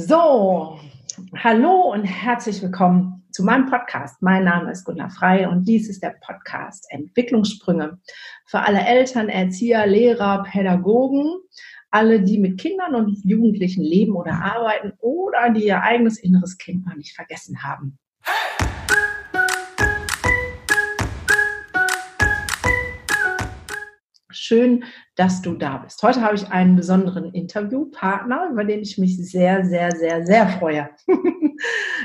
So, hallo und herzlich willkommen zu meinem Podcast. Mein Name ist Gunnar Frei und dies ist der Podcast Entwicklungssprünge für alle Eltern, Erzieher, Lehrer, Pädagogen, alle, die mit Kindern und Jugendlichen leben oder arbeiten oder die ihr eigenes inneres Kind noch nicht vergessen haben. Schön, dass du da bist. Heute habe ich einen besonderen Interviewpartner, über den ich mich sehr, sehr, sehr, sehr freue.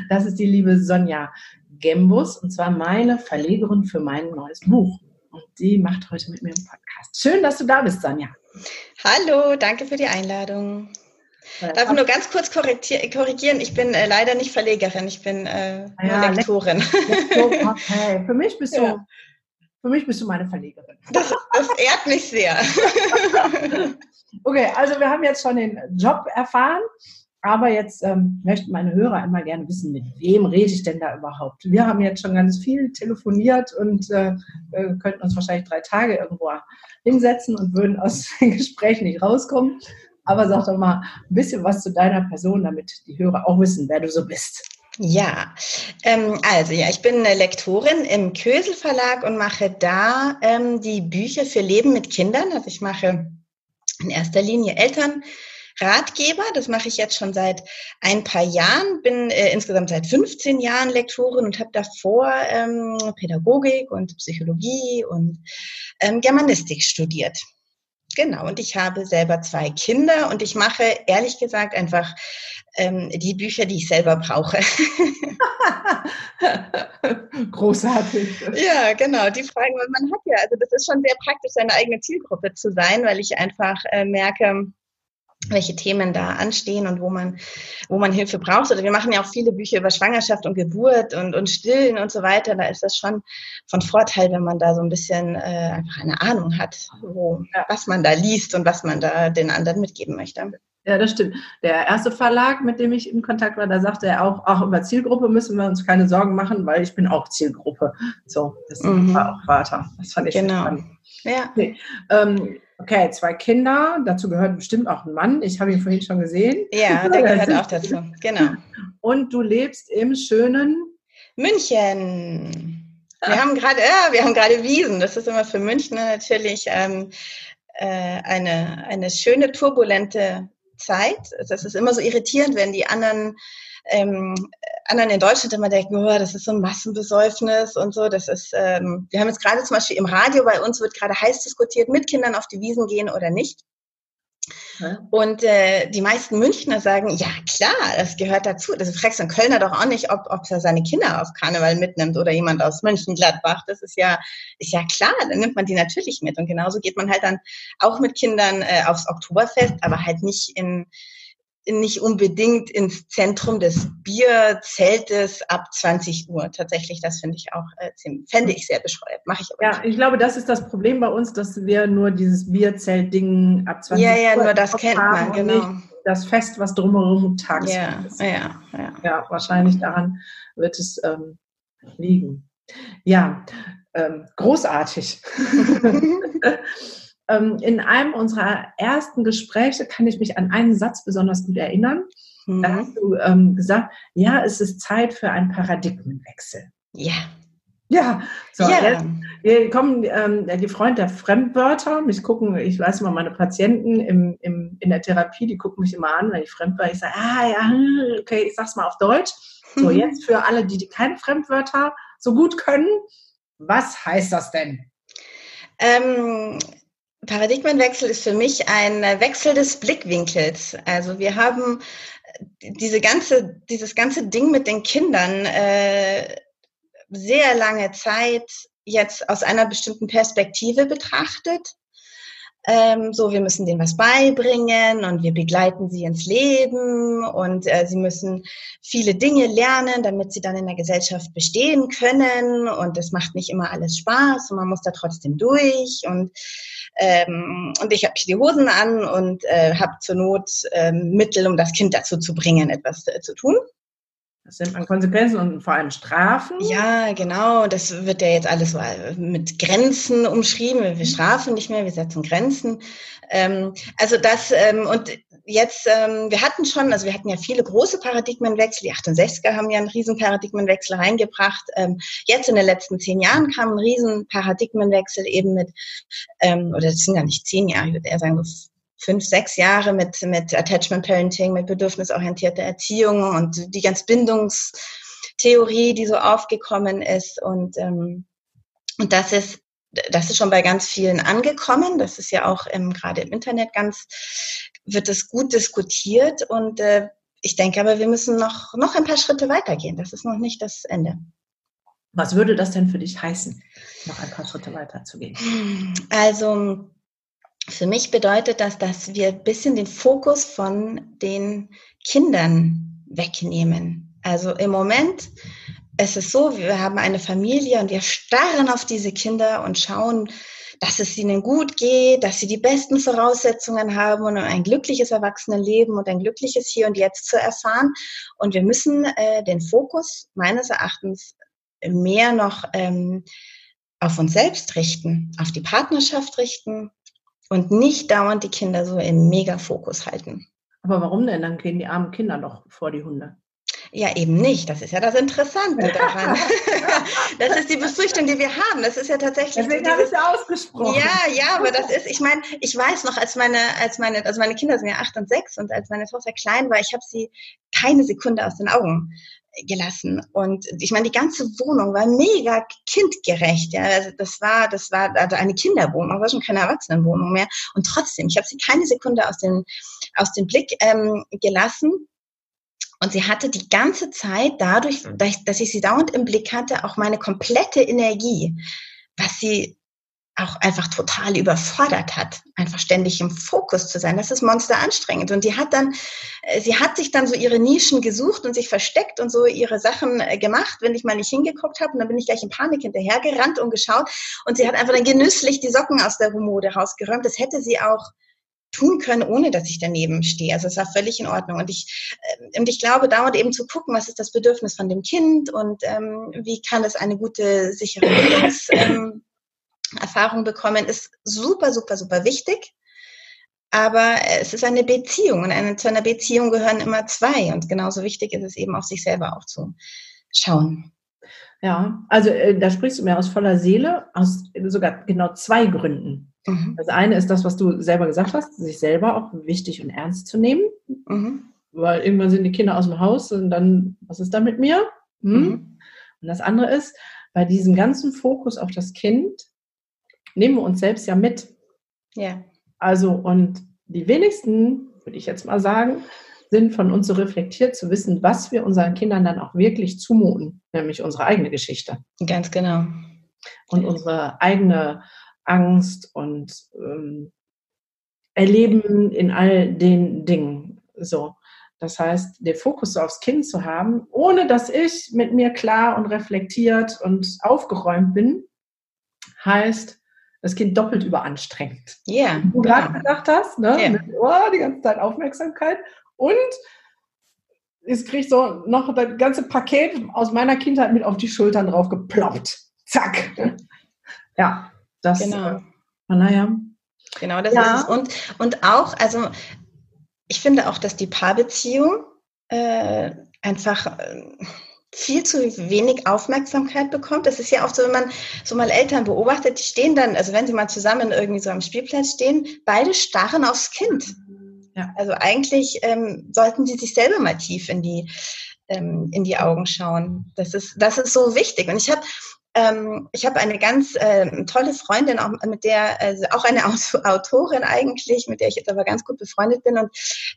Das ist die liebe Sonja Gembus und zwar meine Verlegerin für mein neues Buch. Und die macht heute mit mir einen Podcast. Schön, dass du da bist, Sonja. Hallo, danke für die Einladung. Darf ich nur ganz kurz korrigieren? Ich bin äh, leider nicht Verlegerin, ich bin äh, ja, Lektorin. Okay. Für mich bist du ja. Für mich bist du meine Verlegerin. Das, das ehrt mich sehr. okay, also wir haben jetzt schon den Job erfahren, aber jetzt ähm, möchten meine Hörer immer gerne wissen, mit wem rede ich denn da überhaupt? Wir haben jetzt schon ganz viel telefoniert und äh, könnten uns wahrscheinlich drei Tage irgendwo hinsetzen und würden aus dem Gespräch nicht rauskommen. Aber sag doch mal ein bisschen was zu deiner Person, damit die Hörer auch wissen, wer du so bist. Ja, ähm, also ja, ich bin eine Lektorin im Kösel Verlag und mache da ähm, die Bücher für Leben mit Kindern. Also ich mache in erster Linie Elternratgeber. Das mache ich jetzt schon seit ein paar Jahren, bin äh, insgesamt seit 15 Jahren Lektorin und habe davor ähm, Pädagogik und Psychologie und ähm, Germanistik studiert. Genau, und ich habe selber zwei Kinder und ich mache ehrlich gesagt einfach ähm, die Bücher, die ich selber brauche. Großartig. Ja, genau. Die Fragen, man hat ja, also das ist schon sehr praktisch, seine eigene Zielgruppe zu sein, weil ich einfach äh, merke, welche Themen da anstehen und wo man, wo man Hilfe braucht. Oder wir machen ja auch viele Bücher über Schwangerschaft und Geburt und, und Stillen und so weiter. Da ist das schon von Vorteil, wenn man da so ein bisschen äh, einfach eine Ahnung hat, wo, was man da liest und was man da den anderen mitgeben möchte. Ja, das stimmt. Der erste Verlag, mit dem ich in Kontakt war, da sagte er auch, auch über Zielgruppe müssen wir uns keine Sorgen machen, weil ich bin auch Zielgruppe. So, das mhm. war auch Vater. Das fand ich genau. spannend. Ja. Okay. Ähm, okay, zwei Kinder, dazu gehört bestimmt auch ein Mann. Ich habe ihn vorhin schon gesehen. Ja, der gehört auch dazu. Genau. Und du lebst im schönen München. Wir haben gerade, ja, wir haben gerade Wiesen. Das ist immer für Münchner natürlich ähm, äh, eine, eine schöne, turbulente Zeit. Das ist immer so irritierend, wenn die anderen, ähm, anderen in Deutschland immer denken, oh, das ist so ein Massenbesäufnis und so. Das ist, ähm, wir haben jetzt gerade zum Beispiel im Radio bei uns wird gerade heiß diskutiert, mit Kindern auf die Wiesen gehen oder nicht. Und äh, die meisten Münchner sagen, ja klar, das gehört dazu. Das fragst ein Kölner doch auch nicht, ob, ob er seine Kinder auf Karneval mitnimmt oder jemand aus Mönchengladbach. Das ist ja, ist ja klar, dann nimmt man die natürlich mit. Und genauso geht man halt dann auch mit Kindern äh, aufs Oktoberfest, aber halt nicht in, nicht unbedingt ins Zentrum des Bierzeltes ab 20 Uhr. Tatsächlich, das finde ich auch, äh, fände ich sehr bescheuert. Mache ich aber Ja, nicht. ich glaube, das ist das Problem bei uns, dass wir nur dieses Bierzelt-Ding ab 20 ja, Uhr. Ja, ja, nur das kennt man, genau. Das Fest, was drumherum tags ja, ist. Ja, ja. ja, wahrscheinlich daran wird es ähm, liegen. Ja, ähm, großartig. ähm, in einem unserer ersten Gespräche kann ich mich an einen Satz besonders gut erinnern. Mhm. Da hast du ähm, gesagt, ja, es ist Zeit für einen Paradigmenwechsel. Ja. Ja, so, ja. Jetzt, wir kommen, ähm, die Freund der Fremdwörter, mich gucken, ich weiß immer, meine Patienten im, im, in der Therapie, die gucken mich immer an, wenn ich Fremdwörter, ich sage, ah ja, hm, okay, ich sag's mal auf Deutsch. So, jetzt für alle, die, die keine Fremdwörter so gut können, was heißt das denn? Ähm, Paradigmenwechsel ist für mich ein Wechsel des Blickwinkels. Also wir haben diese ganze, dieses ganze Ding mit den Kindern äh, sehr lange Zeit jetzt aus einer bestimmten Perspektive betrachtet. Ähm, so, wir müssen denen was beibringen und wir begleiten sie ins Leben und äh, sie müssen viele Dinge lernen, damit sie dann in der Gesellschaft bestehen können. Und das macht nicht immer alles Spaß und man muss da trotzdem durch. Und ähm, und ich habe die Hosen an und äh, habe zur Not ähm, Mittel, um das Kind dazu zu bringen, etwas äh, zu tun. Das sind man Konsequenzen und vor allem Strafen. Ja, genau. Das wird ja jetzt alles mit Grenzen umschrieben. Wir strafen nicht mehr, wir setzen Grenzen. Ähm, also das, ähm, und jetzt, ähm, wir hatten schon, also wir hatten ja viele große Paradigmenwechsel. Die 68er haben ja einen riesen Paradigmenwechsel reingebracht. Ähm, jetzt in den letzten zehn Jahren kam ein riesen Paradigmenwechsel eben mit, ähm, oder das sind ja nicht zehn Jahre, ich würde eher sagen fünf, sechs Jahre mit, mit Attachment Parenting, mit bedürfnisorientierter Erziehung und die ganz Bindungstheorie, die so aufgekommen ist. Und, ähm, und das ist das ist schon bei ganz vielen angekommen. Das ist ja auch ähm, gerade im Internet ganz, wird es gut diskutiert. Und äh, ich denke aber, wir müssen noch, noch ein paar Schritte weitergehen. Das ist noch nicht das Ende. Was würde das denn für dich heißen, noch ein paar Schritte weiter zu gehen? Also für mich bedeutet das, dass wir ein bisschen den Fokus von den Kindern wegnehmen. Also im Moment es ist so, wir haben eine Familie und wir starren auf diese Kinder und schauen, dass es ihnen gut geht, dass sie die besten Voraussetzungen haben, um ein glückliches Erwachsenenleben und ein glückliches Hier und Jetzt zu erfahren. Und wir müssen äh, den Fokus meines Erachtens mehr noch ähm, auf uns selbst richten, auf die Partnerschaft richten und nicht dauernd die Kinder so im Megafokus halten. Aber warum denn? Dann gehen die armen Kinder doch vor die Hunde. Ja, eben nicht. Das ist ja das Interessante daran. das ist die Befürchtung, die wir haben. Das ist ja tatsächlich. Deswegen so habe ich ja ausgesprochen. Ja, ja, aber das ist, ich meine, ich weiß noch, als meine, als meine, also meine Kinder sind ja acht und sechs und als meine Tochter klein war, ich habe sie keine Sekunde aus den Augen gelassen. Und ich meine, die ganze Wohnung war mega kindgerecht. Ja, also das war, das war also eine Kinderwohnung, war schon keine Erwachsenenwohnung mehr. Und trotzdem, ich habe sie keine Sekunde aus dem aus dem Blick ähm, gelassen und sie hatte die ganze Zeit dadurch, mhm. dass ich sie dauernd im Blick hatte, auch meine komplette Energie, was sie auch einfach total überfordert hat, einfach ständig im Fokus zu sein. Das ist monster anstrengend. Und die hat dann, äh, sie hat sich dann so ihre Nischen gesucht und sich versteckt und so ihre Sachen äh, gemacht, wenn ich mal nicht hingeguckt habe. Und dann bin ich gleich in Panik hinterhergerannt und geschaut. Und sie hat einfach dann genüsslich die Socken aus der Rumode rausgeräumt. Das hätte sie auch tun können, ohne dass ich daneben stehe. Also es war völlig in Ordnung. Und ich, äh, und ich glaube, dauernd eben zu gucken, was ist das Bedürfnis von dem Kind und ähm, wie kann es eine gute, sichere Bildungserfahrung ähm, bekommen, ist super, super, super wichtig. Aber es ist eine Beziehung und eine, zu einer Beziehung gehören immer zwei. Und genauso wichtig ist es eben auf sich selber auch zu schauen. Ja, also äh, da sprichst du mir aus voller Seele, aus sogar genau zwei Gründen. Mhm. Das eine ist das, was du selber gesagt hast, sich selber auch wichtig und ernst zu nehmen. Mhm. Weil irgendwann sind die Kinder aus dem Haus und dann, was ist da mit mir? Hm? Mhm. Und das andere ist, bei diesem ganzen Fokus auf das Kind nehmen wir uns selbst ja mit. Ja. Also, und die wenigsten, würde ich jetzt mal sagen, sind von uns so reflektiert zu wissen, was wir unseren Kindern dann auch wirklich zumuten, nämlich unsere eigene Geschichte. Ganz genau. Und unsere eigene Angst und ähm, Erleben in all den Dingen. So. Das heißt, den Fokus aufs Kind zu haben, ohne dass ich mit mir klar und reflektiert und aufgeräumt bin, heißt, das Kind doppelt überanstrengend. Ja. Yeah, du gerade genau. gesagt hast, ne? Yeah. Mit, oh, die ganze Zeit Aufmerksamkeit. Und es kriegt so noch das ganze Paket aus meiner Kindheit mit auf die Schultern drauf geploppt. Zack. Ja, das, genau. Äh, naja. Genau, das ja. ist es. Und, und auch, also ich finde auch, dass die Paarbeziehung äh, einfach äh, viel zu wenig Aufmerksamkeit bekommt. Das ist ja auch so, wenn man so mal Eltern beobachtet, die stehen dann, also wenn sie mal zusammen irgendwie so am Spielplatz stehen, beide starren aufs Kind. Ja. Also eigentlich ähm, sollten sie sich selber mal tief in die ähm, in die Augen schauen. Das ist das ist so wichtig. Und ich habe ähm, ich habe eine ganz äh, tolle Freundin, auch mit der, also auch eine Autorin eigentlich, mit der ich jetzt aber ganz gut befreundet bin und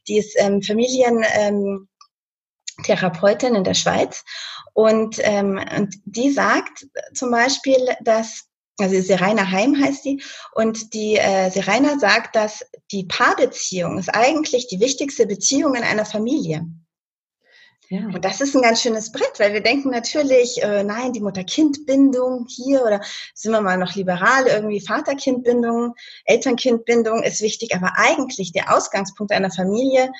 die ist ähm, Familientherapeutin in der Schweiz und, ähm, und die sagt zum Beispiel, dass also Serena Heim heißt die, und die äh, Serena sagt, dass die Paarbeziehung ist eigentlich die wichtigste Beziehung in einer Familie. Ja. Und das ist ein ganz schönes Brett, weil wir denken natürlich, äh, nein, die Mutter-Kind-Bindung hier oder sind wir mal noch liberal, irgendwie Vater-Kind-Bindung, Eltern-Kind-Bindung ist wichtig, aber eigentlich der Ausgangspunkt einer Familie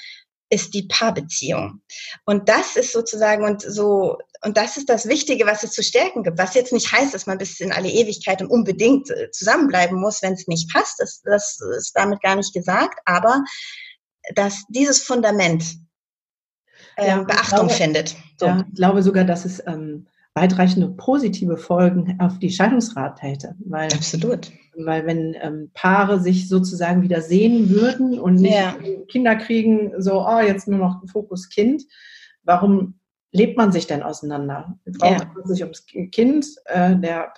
ist die Paarbeziehung. Und das ist sozusagen und so, und das ist das Wichtige, was es zu stärken gibt. Was jetzt nicht heißt, dass man bis in alle Ewigkeit und unbedingt äh, zusammenbleiben muss, wenn es nicht passt. Das, das ist damit gar nicht gesagt. Aber dass dieses Fundament äh, ja, Beachtung glaube, findet. So. Ja, ich glaube sogar, dass es ähm, weitreichende positive Folgen auf die Scheidungsrate hätte. Weil, Absolut. Weil wenn ähm, Paare sich sozusagen wieder sehen würden und nicht ja. Kinder kriegen, so, oh, jetzt nur noch Fokus Kind, warum lebt man sich denn auseinander? Die Frau kümmert sich ums Kind, äh, der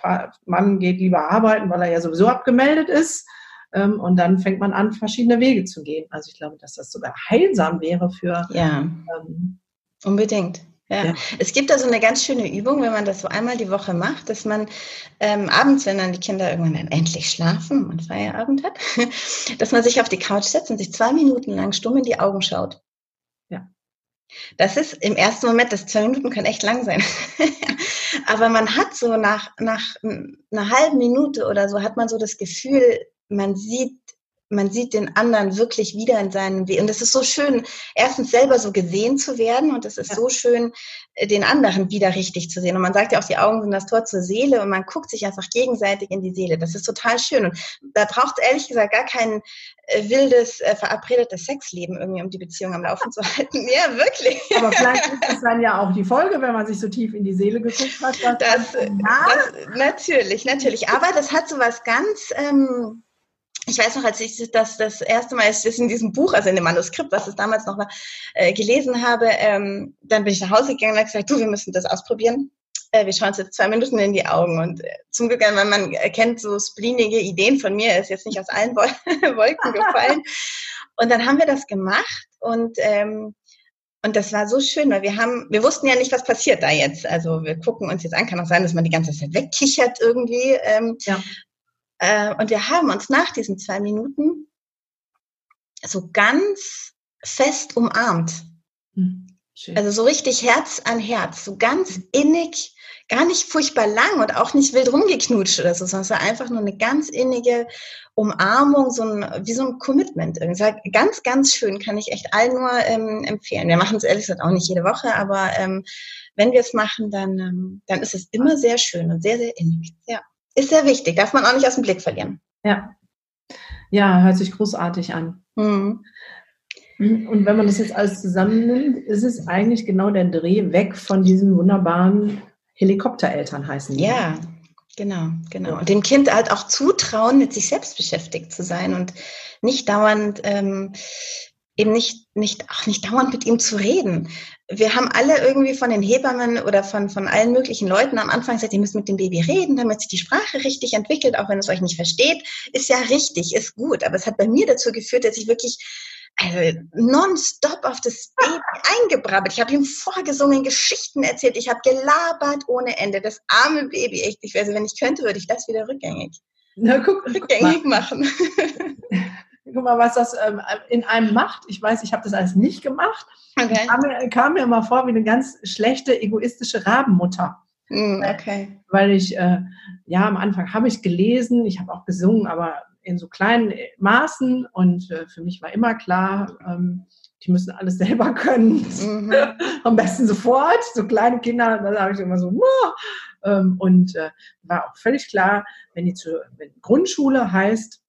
Mann geht lieber arbeiten, weil er ja sowieso abgemeldet ist. Ähm, und dann fängt man an, verschiedene Wege zu gehen. Also ich glaube, dass das sogar heilsam wäre für. Ja. Ähm, Unbedingt. Ja. ja. es gibt da so eine ganz schöne Übung, wenn man das so einmal die Woche macht, dass man ähm, abends, wenn dann die Kinder irgendwann dann endlich schlafen und Feierabend hat, dass man sich auf die Couch setzt und sich zwei Minuten lang stumm in die Augen schaut. Ja. Das ist im ersten Moment, das zwei Minuten können echt lang sein. Aber man hat so nach, nach einer halben Minute oder so, hat man so das Gefühl, man sieht man sieht den anderen wirklich wieder in seinem Weg. Und es ist so schön, erstens selber so gesehen zu werden und es ist ja. so schön, äh, den anderen wieder richtig zu sehen. Und man sagt ja auch, die Augen sind das Tor zur Seele und man guckt sich einfach gegenseitig in die Seele. Das ist total schön. Und da braucht es ehrlich gesagt gar kein äh, wildes, äh, verabredetes Sexleben irgendwie, um die Beziehung am Laufen zu halten. Ja, wirklich. Aber vielleicht ist das dann ja auch die Folge, wenn man sich so tief in die Seele geguckt hat. Das, das, natürlich, natürlich. Aber das hat so was ganz... Ähm, ich weiß noch, als ich das das erste Mal das in diesem Buch, also in dem Manuskript, was es damals noch war, äh, gelesen habe, ähm, dann bin ich nach Hause gegangen und habe gesagt, du, wir müssen das ausprobieren. Äh, wir schauen uns jetzt zwei Minuten in die Augen. Und äh, zum Glück, man, man erkennt so splinige Ideen von mir, ist jetzt nicht aus allen Wolken gefallen. Und dann haben wir das gemacht und ähm, und das war so schön, weil wir haben, wir wussten ja nicht, was passiert da jetzt. Also wir gucken uns jetzt an, kann auch sein, dass man die ganze Zeit wegkichert irgendwie. Ähm, ja. Äh, und wir haben uns nach diesen zwei Minuten so ganz fest umarmt. Hm, also so richtig Herz an Herz, so ganz innig, gar nicht furchtbar lang und auch nicht wild rumgeknutscht oder so, sondern es war einfach nur eine ganz innige Umarmung, so ein, wie so ein Commitment. Irgendwie. Ganz, ganz schön, kann ich echt allen nur ähm, empfehlen. Wir machen es ehrlich gesagt auch nicht jede Woche, aber ähm, wenn wir es machen, dann, ähm, dann ist es immer sehr schön und sehr, sehr innig. Ja. Ist sehr wichtig, darf man auch nicht aus dem Blick verlieren. Ja. Ja, hört sich großartig an. Mhm. Und wenn man das jetzt alles zusammennimmt, ist es eigentlich genau der Dreh weg von diesen wunderbaren Helikoptereltern heißen die. Ja, genau, genau. Und dem Kind halt auch zutrauen, mit sich selbst beschäftigt zu sein und nicht dauernd ähm, eben nicht, nicht, auch nicht dauernd mit ihm zu reden. Wir haben alle irgendwie von den Hebammen oder von, von allen möglichen Leuten am Anfang gesagt, ihr müsst mit dem Baby reden, damit sich die Sprache richtig entwickelt, auch wenn es euch nicht versteht. Ist ja richtig, ist gut. Aber es hat bei mir dazu geführt, dass ich wirklich also, nonstop auf das Baby eingebrabbelt. Ich habe ihm vorgesungen, Geschichten erzählt, ich habe gelabert ohne Ende. Das arme Baby, echt. Ich weiß, wenn ich könnte, würde ich das wieder rückgängig, Na, guck, rückgängig guck machen. guck mal, was das ähm, in einem macht. Ich weiß, ich habe das alles nicht gemacht. Okay. Kam, mir, kam mir immer vor wie eine ganz schlechte, egoistische Rabenmutter. Mm, okay. Weil ich, äh, ja, am Anfang habe ich gelesen, ich habe auch gesungen, aber in so kleinen Maßen und äh, für mich war immer klar, ähm, die müssen alles selber können. Mhm. Am besten sofort. So kleine Kinder, da habe ich immer so, ähm, und äh, war auch völlig klar, wenn die zur wenn Grundschule heißt,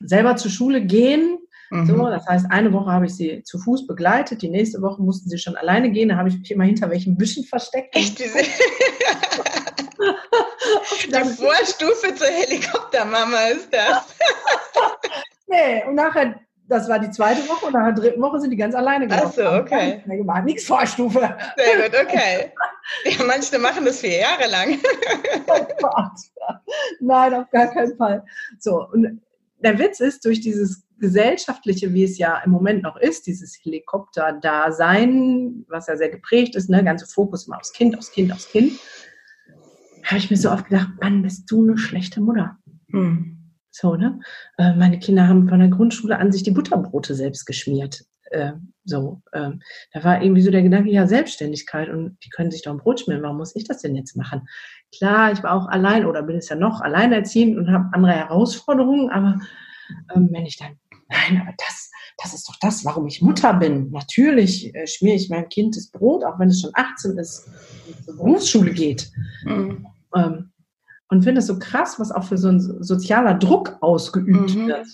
selber zur Schule gehen. Mhm. So, das heißt, eine Woche habe ich sie zu Fuß begleitet, die nächste Woche mussten sie schon alleine gehen, da habe ich mich immer hinter welchen Büschen versteckt. Echt? die Vorstufe zur Helikoptermama ist das. nee, und nachher, das war die zweite Woche und nach der dritten Woche sind die ganz alleine gelaufen. Ach so, okay. Gemacht. Nichts Vorstufe. Sehr gut, okay. Ja, manche machen das vier Jahre lang. oh Gott. Nein, auf gar keinen Fall. So, und der Witz ist, durch dieses gesellschaftliche, wie es ja im Moment noch ist, dieses Helikopter-Dasein, was ja sehr geprägt ist, ne, ganze Fokus immer aufs Kind, aufs Kind, aufs Kind, habe ich mir so oft gedacht, Mann, bist du eine schlechte Mutter. Hm. So, ne? Äh, meine Kinder haben von der Grundschule an sich die Butterbrote selbst geschmiert. Äh, so, äh, da war irgendwie so der Gedanke, ja, Selbstständigkeit und die können sich doch ein Brot schmieren, warum muss ich das denn jetzt machen? Klar, ich war auch allein oder bin es ja noch alleinerziehend und habe andere Herausforderungen, aber ähm, wenn ich dann, nein, aber das, das ist doch das, warum ich Mutter bin. Natürlich äh, schmiere ich meinem Kind das Brot, auch wenn es schon 18 ist zur Berufsschule geht. Mhm. Ähm, und finde es so krass, was auch für so ein sozialer Druck ausgeübt mhm. wird.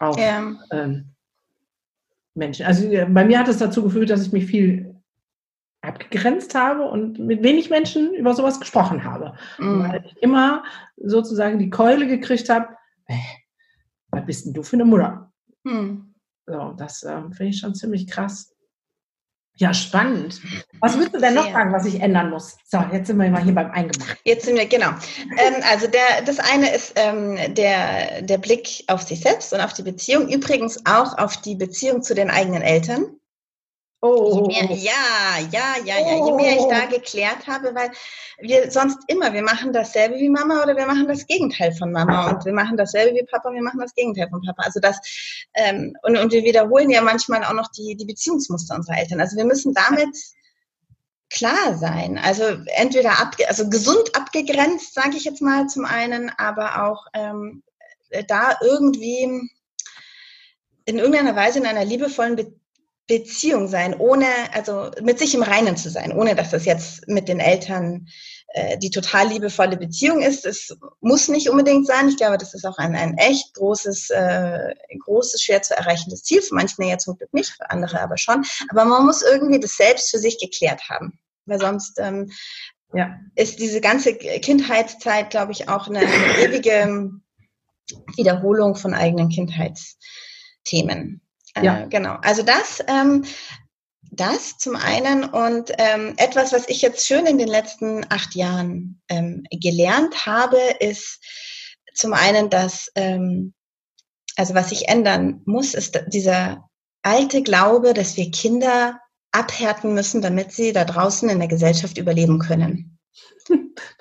Auf, ja. ähm, Menschen. Also bei mir hat es dazu geführt, dass ich mich viel abgegrenzt habe und mit wenig Menschen über sowas gesprochen habe. Mhm. Weil ich immer sozusagen die Keule gekriegt habe, was bist denn du für eine Mutter? Mhm. So, das äh, finde ich schon ziemlich krass. Ja, spannend. Was würdest du denn noch sagen, was ich ändern muss? So, jetzt sind wir mal hier beim Eingemacht. Jetzt sind wir, genau. Ähm, also der, das eine ist ähm, der, der Blick auf sich selbst und auf die Beziehung. Übrigens auch auf die Beziehung zu den eigenen Eltern. Oh. Mehr, ja, ja, ja, ja. Je mehr ich da oh. geklärt habe, weil wir sonst immer, wir machen dasselbe wie Mama oder wir machen das Gegenteil von Mama und wir machen dasselbe wie Papa und wir machen das Gegenteil von Papa. Also das ähm, und, und wir wiederholen ja manchmal auch noch die, die Beziehungsmuster unserer Eltern. Also wir müssen damit klar sein. Also entweder abge also gesund abgegrenzt, sage ich jetzt mal zum einen, aber auch ähm, da irgendwie in irgendeiner Weise in einer liebevollen Beziehung Beziehung sein, ohne, also mit sich im Reinen zu sein, ohne dass das jetzt mit den Eltern äh, die total liebevolle Beziehung ist. Es muss nicht unbedingt sein. Ich glaube, das ist auch ein, ein echt großes, äh, großes, schwer zu erreichendes Ziel. Für manche ja zum Glück nicht, für andere aber schon. Aber man muss irgendwie das selbst für sich geklärt haben. Weil sonst ähm, ja. ist diese ganze Kindheitszeit, glaube ich, auch eine, eine ewige Wiederholung von eigenen Kindheitsthemen. Ja. Äh, genau. Also das, ähm, das zum einen und ähm, etwas, was ich jetzt schön in den letzten acht Jahren ähm, gelernt habe, ist zum einen, dass, ähm, also was sich ändern muss, ist dieser alte Glaube, dass wir Kinder abhärten müssen, damit sie da draußen in der Gesellschaft überleben können.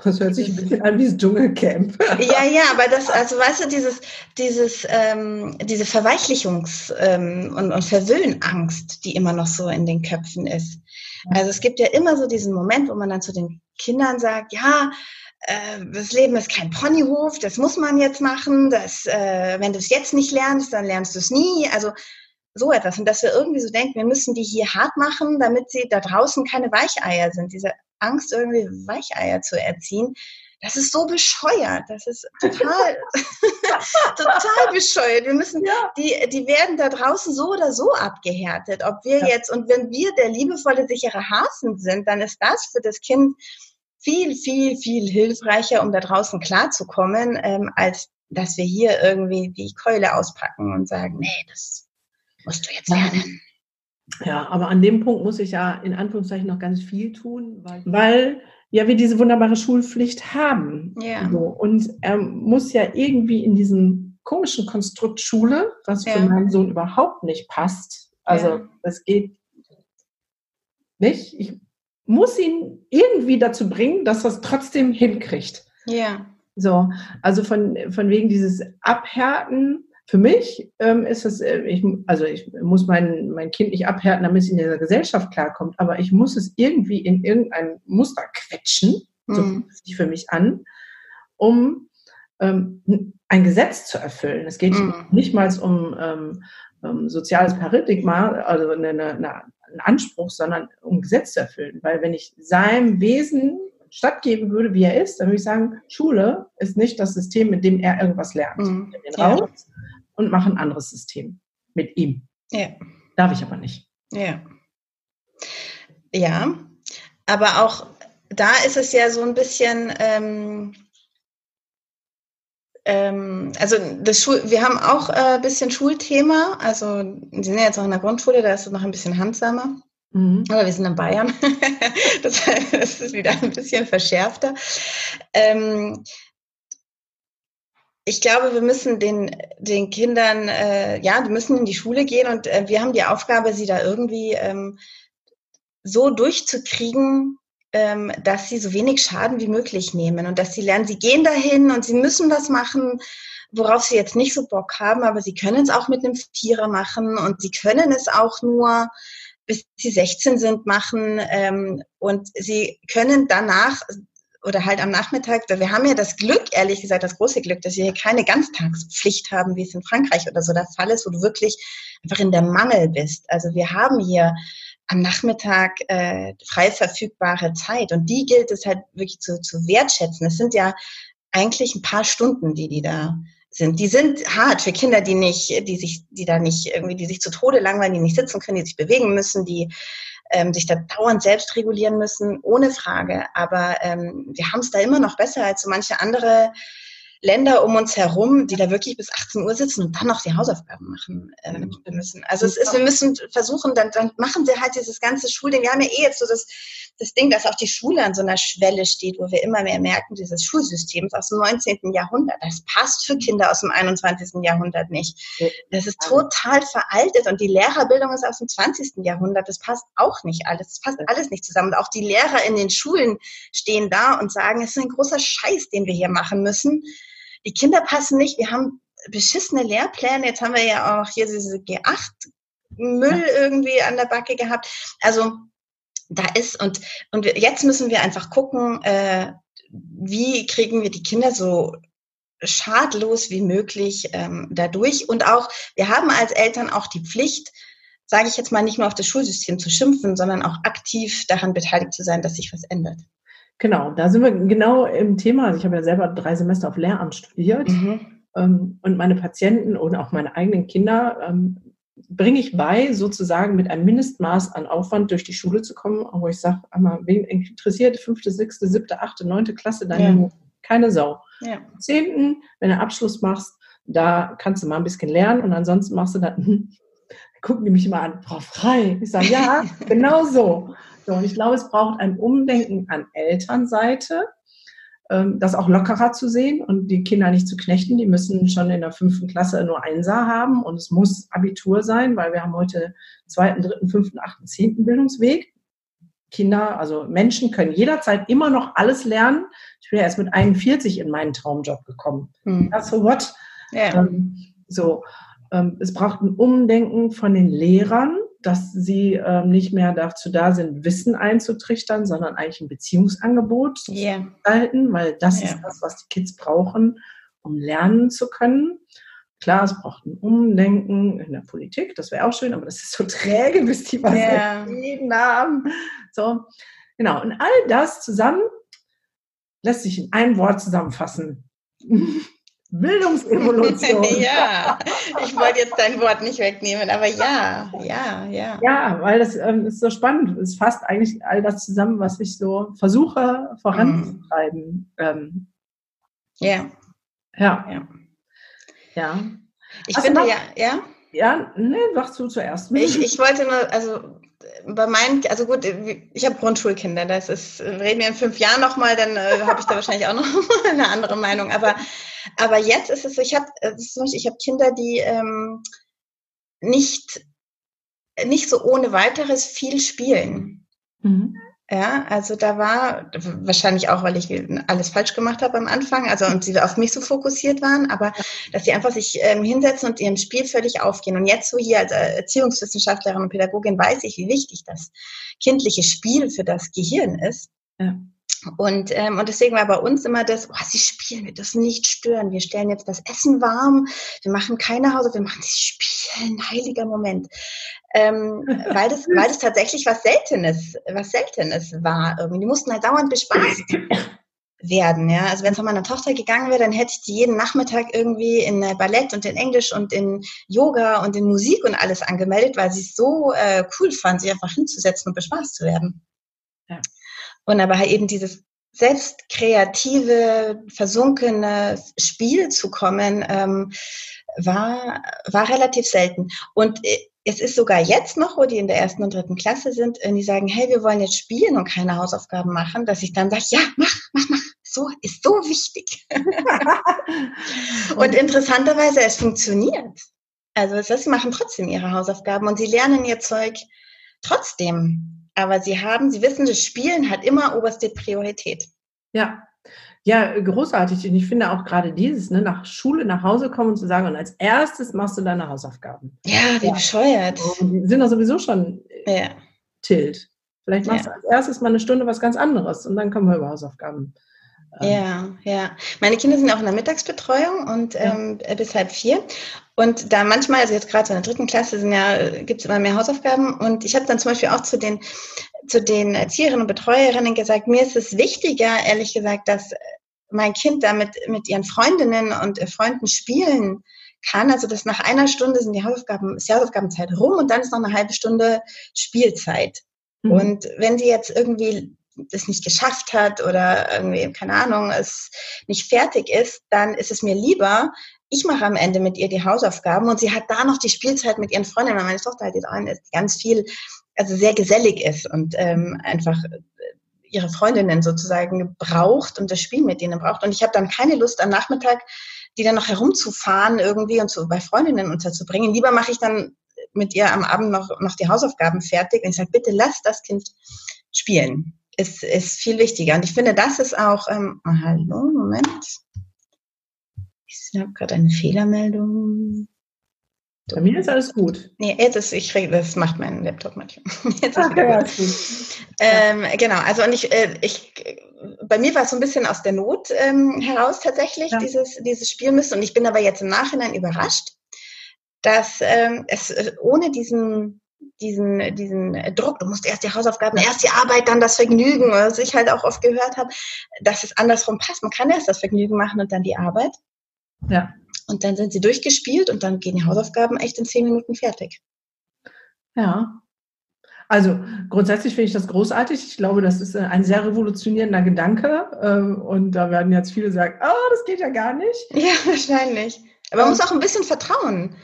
Das hört sich ein bisschen an wie das Dschungelcamp. Ja, ja, aber das, also weißt du, dieses, dieses, ähm, diese Verweichlichungs- ähm, und, und Verwöhnangst, die immer noch so in den Köpfen ist. Also es gibt ja immer so diesen Moment, wo man dann zu den Kindern sagt, ja, äh, das Leben ist kein Ponyhof, das muss man jetzt machen, das, äh, wenn du es jetzt nicht lernst, dann lernst du es nie. Also so etwas. Und dass wir irgendwie so denken, wir müssen die hier hart machen, damit sie da draußen keine Weicheier sind. Diese Angst, irgendwie Weicheier zu erziehen. Das ist so bescheuert. Das ist total, total bescheuert. Wir müssen, ja. die, die werden da draußen so oder so abgehärtet. Ob wir ja. jetzt, und wenn wir der liebevolle, sichere Hafen sind, dann ist das für das Kind viel, viel, viel hilfreicher, um da draußen klarzukommen, ähm, als dass wir hier irgendwie die Keule auspacken und sagen, nee, das musst du jetzt lernen. Ja, aber an dem Punkt muss ich ja in Anführungszeichen noch ganz viel tun, weil, weil ja wir diese wunderbare Schulpflicht haben. Ja. So, und er muss ja irgendwie in diesem komischen Konstrukt Schule, was ja. für meinen Sohn überhaupt nicht passt. Also ja. das geht nicht. Ich muss ihn irgendwie dazu bringen, dass er es trotzdem hinkriegt. Ja. So, also von, von wegen dieses Abhärten für mich ähm, ist es, äh, ich, also ich muss mein, mein Kind nicht abhärten, damit es in dieser Gesellschaft klarkommt, aber ich muss es irgendwie in irgendein Muster quetschen, mhm. so fühlt sich für mich an, um ähm, ein Gesetz zu erfüllen. Es geht mhm. nicht mal um ähm, um soziales Paradigma, also eine, eine, eine, einen Anspruch, sondern um Gesetz zu erfüllen. Weil wenn ich seinem Wesen stattgeben würde, wie er ist, dann würde ich sagen, Schule ist nicht das System, mit dem er irgendwas lernt. Mhm. Ich den raus, und mache ein anderes System mit ihm. Ja. Darf ich aber nicht. Ja. Ja, aber auch da ist es ja so ein bisschen, ähm, ähm, also das Schul wir haben auch ein äh, bisschen Schulthema, also Sie sind ja jetzt noch in der Grundschule, da ist es noch ein bisschen handsamer. Mhm. Aber wir sind in Bayern. das, das, ist wieder ein bisschen verschärfter. Ähm, ich glaube, wir müssen den, den Kindern, äh, ja, die müssen in die Schule gehen und äh, wir haben die Aufgabe, sie da irgendwie ähm, so durchzukriegen, ähm, dass sie so wenig Schaden wie möglich nehmen und dass sie lernen, sie gehen dahin und sie müssen das machen, worauf sie jetzt nicht so Bock haben, aber sie können es auch mit einem Vierer machen und sie können es auch nur bis sie 16 sind machen ähm, und sie können danach oder halt am Nachmittag, wir haben ja das Glück, ehrlich gesagt, das große Glück, dass wir hier keine Ganztagspflicht haben, wie es in Frankreich oder so der Fall ist, wo du wirklich einfach in der Mangel bist. Also wir haben hier am Nachmittag äh, frei verfügbare Zeit und die gilt es halt wirklich zu, zu wertschätzen. Es sind ja eigentlich ein paar Stunden, die die da sind. Die sind hart für Kinder, die nicht, die sich, die da nicht irgendwie, die sich zu Tode langweilen, die nicht sitzen können, die sich bewegen müssen, die ähm, sich da dauernd selbst regulieren müssen, ohne Frage. Aber ähm, wir haben es da immer noch besser als so manche andere Länder um uns herum, die da wirklich bis 18 Uhr sitzen und dann noch die Hausaufgaben machen äh, müssen. Also es ist, wir müssen versuchen, dann, dann machen sie halt dieses ganze Schulding. Wir haben ja eh jetzt so das, das Ding, dass auch die Schule an so einer Schwelle steht, wo wir immer mehr merken, dieses Schulsystem ist aus dem 19. Jahrhundert. Das passt für Kinder aus dem 21. Jahrhundert nicht. Das ist total veraltet und die Lehrerbildung ist aus dem 20. Jahrhundert. Das passt auch nicht alles. Das passt alles nicht zusammen. Und auch die Lehrer in den Schulen stehen da und sagen, es ist ein großer Scheiß, den wir hier machen müssen die Kinder passen nicht. Wir haben beschissene Lehrpläne. Jetzt haben wir ja auch hier diese G8 Müll irgendwie an der Backe gehabt. Also da ist und und jetzt müssen wir einfach gucken, äh, wie kriegen wir die Kinder so schadlos wie möglich ähm, dadurch. Und auch wir haben als Eltern auch die Pflicht, sage ich jetzt mal, nicht nur auf das Schulsystem zu schimpfen, sondern auch aktiv daran beteiligt zu sein, dass sich was ändert. Genau, da sind wir genau im Thema. Also ich habe ja selber drei Semester auf Lehramt studiert mhm. ähm, und meine Patienten und auch meine eigenen Kinder ähm, bringe ich bei, sozusagen mit einem Mindestmaß an Aufwand durch die Schule zu kommen, wo ich sage, einmal, wen interessiert fünfte, sechste, siebte, achte, neunte Klasse, dann ja. keine Sau. Ja. Zehnten, wenn du Abschluss machst, da kannst du mal ein bisschen lernen und ansonsten machst du dann, gucken die mich immer an, Frau Frei. Ich sage, ja, genau so. So, und ich glaube, es braucht ein Umdenken an Elternseite, ähm, das auch lockerer zu sehen und die Kinder nicht zu knechten. Die müssen schon in der fünften Klasse nur Einser haben und es muss Abitur sein, weil wir haben heute zweiten, dritten, fünften, achten, zehnten Bildungsweg. Kinder, also Menschen können jederzeit immer noch alles lernen. Ich bin ja erst mit 41 in meinen Traumjob gekommen. Hm. So what? Ja. Ähm, so, ähm, es braucht ein Umdenken von den Lehrern, dass sie ähm, nicht mehr dazu da sind, Wissen einzutrichtern, sondern eigentlich ein Beziehungsangebot yeah. zu gestalten, weil das yeah. ist das, was die Kids brauchen, um lernen zu können. Klar, es braucht ein Umdenken in der Politik, das wäre auch schön, aber das ist so träge, bis die was yeah. entschieden haben. So, genau. Und all das zusammen lässt sich in einem Wort zusammenfassen. Bildungsevolution. ja, ich wollte jetzt dein Wort nicht wegnehmen, aber ja, ja, ja. Ja, weil das ähm, ist so spannend. Es fasst eigentlich all das zusammen, was ich so versuche voranzutreiben. Ähm, ja. Ja. Ja. ja. Ich also finde, ja, ja. Ja, ne, sagst du zuerst. Ich, ich wollte nur, also bei meinen, also gut, ich habe Grundschulkinder, das ist, reden wir in fünf Jahren nochmal, dann äh, habe ich da wahrscheinlich auch noch eine andere Meinung. Aber, aber jetzt ist es so, ich habe ich hab Kinder, die ähm, nicht, nicht so ohne weiteres viel spielen. Mhm. Ja, also da war wahrscheinlich auch, weil ich alles falsch gemacht habe am Anfang, also und sie auf mich so fokussiert waren, aber dass sie einfach sich ähm, hinsetzen und ihrem Spiel völlig aufgehen. Und jetzt so hier als Erziehungswissenschaftlerin und Pädagogin weiß ich, wie wichtig das kindliche Spiel für das Gehirn ist. Ja. Und, ähm, und deswegen war bei uns immer das, oh, sie spielen, wir das nicht stören. Wir stellen jetzt das Essen warm, wir machen keine Hause, wir machen sie spielen, heiliger Moment ähm, weil, das, weil das tatsächlich was Seltenes, was Seltenes war. Irgendwie. Die mussten halt dauernd bespaßt werden. Ja? Also wenn es von meiner Tochter gegangen wäre, dann hätte ich die jeden Nachmittag irgendwie in Ballett und in Englisch und in Yoga und in Musik und alles angemeldet, weil sie es so äh, cool fand, sich einfach hinzusetzen und bespaßt zu werden. Und aber halt eben dieses selbst kreative, versunkene Spiel zu kommen, ähm, war, war relativ selten. Und äh, es ist sogar jetzt noch, wo die in der ersten und dritten Klasse sind, die sagen, hey, wir wollen jetzt spielen und keine Hausaufgaben machen, dass ich dann sage, ja, mach, mach, mach. So, ist so wichtig. und interessanterweise, es funktioniert. Also sie machen trotzdem ihre Hausaufgaben und sie lernen ihr Zeug trotzdem. Aber sie haben, sie wissen, das Spielen hat immer oberste Priorität. Ja, ja, großartig. Und ich finde auch gerade dieses, ne, nach Schule nach Hause kommen und zu sagen, und als erstes machst du deine Hausaufgaben. Ja, wie ja. bescheuert. Und die sind doch sowieso schon ja. tilt. Vielleicht machst ja. du als erstes mal eine Stunde was ganz anderes und dann kommen wir über Hausaufgaben. Ähm. Ja, ja. Meine Kinder sind auch in der Mittagsbetreuung und ähm, bis halb vier. Und da manchmal, also jetzt gerade so in der dritten Klasse, sind ja, gibt es immer mehr Hausaufgaben. Und ich habe dann zum Beispiel auch zu den, zu den Erzieherinnen und Betreuerinnen gesagt, mir ist es wichtiger, ehrlich gesagt, dass mein Kind damit mit ihren Freundinnen und Freunden spielen kann, also dass nach einer Stunde sind die Hausaufgaben, ist die Hausaufgabenzeit rum und dann ist noch eine halbe Stunde Spielzeit. Mhm. Und wenn sie jetzt irgendwie das nicht geschafft hat oder irgendwie, keine Ahnung, es nicht fertig ist, dann ist es mir lieber, ich mache am Ende mit ihr die Hausaufgaben und sie hat da noch die Spielzeit mit ihren Freundinnen. Meine Tochter halt jetzt auch ganz viel, also sehr gesellig ist und ähm, einfach äh, ihre Freundinnen sozusagen braucht und das Spiel mit ihnen braucht. Und ich habe dann keine Lust am Nachmittag, die dann noch herumzufahren irgendwie und so bei Freundinnen unterzubringen. Lieber mache ich dann mit ihr am Abend noch, noch die Hausaufgaben fertig und ich sage, bitte lass das Kind spielen. Ist, ist viel wichtiger. Und ich finde, das ist auch, ähm, oh, hallo, Moment. Ich habe gerade eine Fehlermeldung. Bei mir ist alles gut. Nee, jetzt ist, ich das macht mein Laptop manchmal. Jetzt ist Ach, wieder gut. Ähm, genau, also und ich, äh, ich, bei mir war es so ein bisschen aus der Not ähm, heraus tatsächlich, ja. dieses, dieses Spiel müssen. Und ich bin aber jetzt im Nachhinein überrascht, dass ähm, es äh, ohne diesen, diesen, diesen Druck, du musst erst die Hausaufgaben, erst die Arbeit, dann das Vergnügen, was ich halt auch oft gehört habe, dass es andersrum passt. Man kann erst das Vergnügen machen und dann die Arbeit. Ja. Und dann sind sie durchgespielt und dann gehen die Hausaufgaben echt in zehn Minuten fertig. Ja. Also grundsätzlich finde ich das großartig. Ich glaube, das ist ein sehr revolutionierender Gedanke. Ähm, und da werden jetzt viele sagen, oh, das geht ja gar nicht. Ja, wahrscheinlich. Aber man muss auch ein bisschen Vertrauen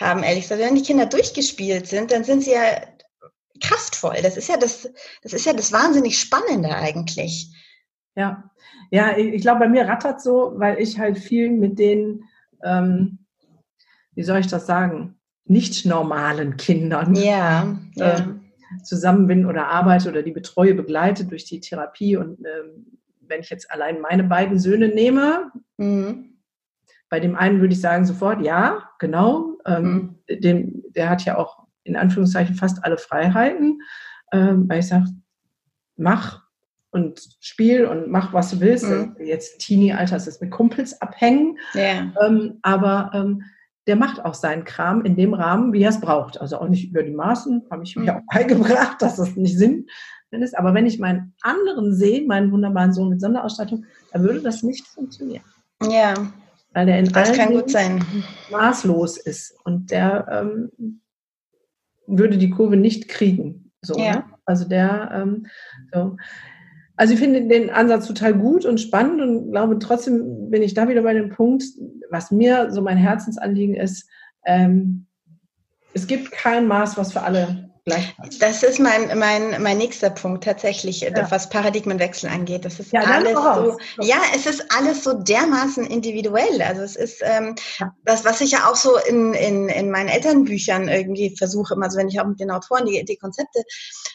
haben, ehrlich gesagt. Wenn die Kinder durchgespielt sind, dann sind sie ja kraftvoll. Das ist ja das, das ist ja das wahnsinnig Spannende eigentlich. Ja, ja, ich, ich glaube, bei mir rattert so, weil ich halt viel mit den, ähm, wie soll ich das sagen, nicht normalen Kindern ja, ja. Äh, zusammen bin oder arbeite oder die betreue, begleite durch die Therapie. Und ähm, wenn ich jetzt allein meine beiden Söhne nehme, mhm. bei dem einen würde ich sagen sofort, ja, genau. Ähm, mhm. dem, der hat ja auch in Anführungszeichen fast alle Freiheiten, ähm, weil ich sage, mach, und spiel und mach, was du willst. Mhm. Jetzt Teenie-Alter ist es mit Kumpels abhängen. Ja. Ähm, aber ähm, der macht auch seinen Kram in dem Rahmen, wie er es braucht. Also auch nicht über die Maßen, habe ich mir mhm. auch beigebracht, dass das nicht Sinn ist. Aber wenn ich meinen anderen sehe, meinen wunderbaren Sohn mit Sonderausstattung, dann würde das nicht funktionieren. Ja. Weil der in das kann gut sein. maßlos ist. Und der ähm, würde die Kurve nicht kriegen. So, ja. ne? Also der, ähm, so. Also ich finde den Ansatz total gut und spannend und glaube trotzdem bin ich da wieder bei dem Punkt, was mir so mein Herzensanliegen ist, ähm, es gibt kein Maß, was für alle gleich passt. Das ist mein, mein, mein nächster Punkt tatsächlich, ja. was Paradigmenwechsel angeht. Das ist ja, alles so, ja, es ist alles so dermaßen individuell. Also es ist ähm, ja. das, was ich ja auch so in, in, in meinen Elternbüchern irgendwie versuche, also wenn ich auch mit den Autoren die, die Konzepte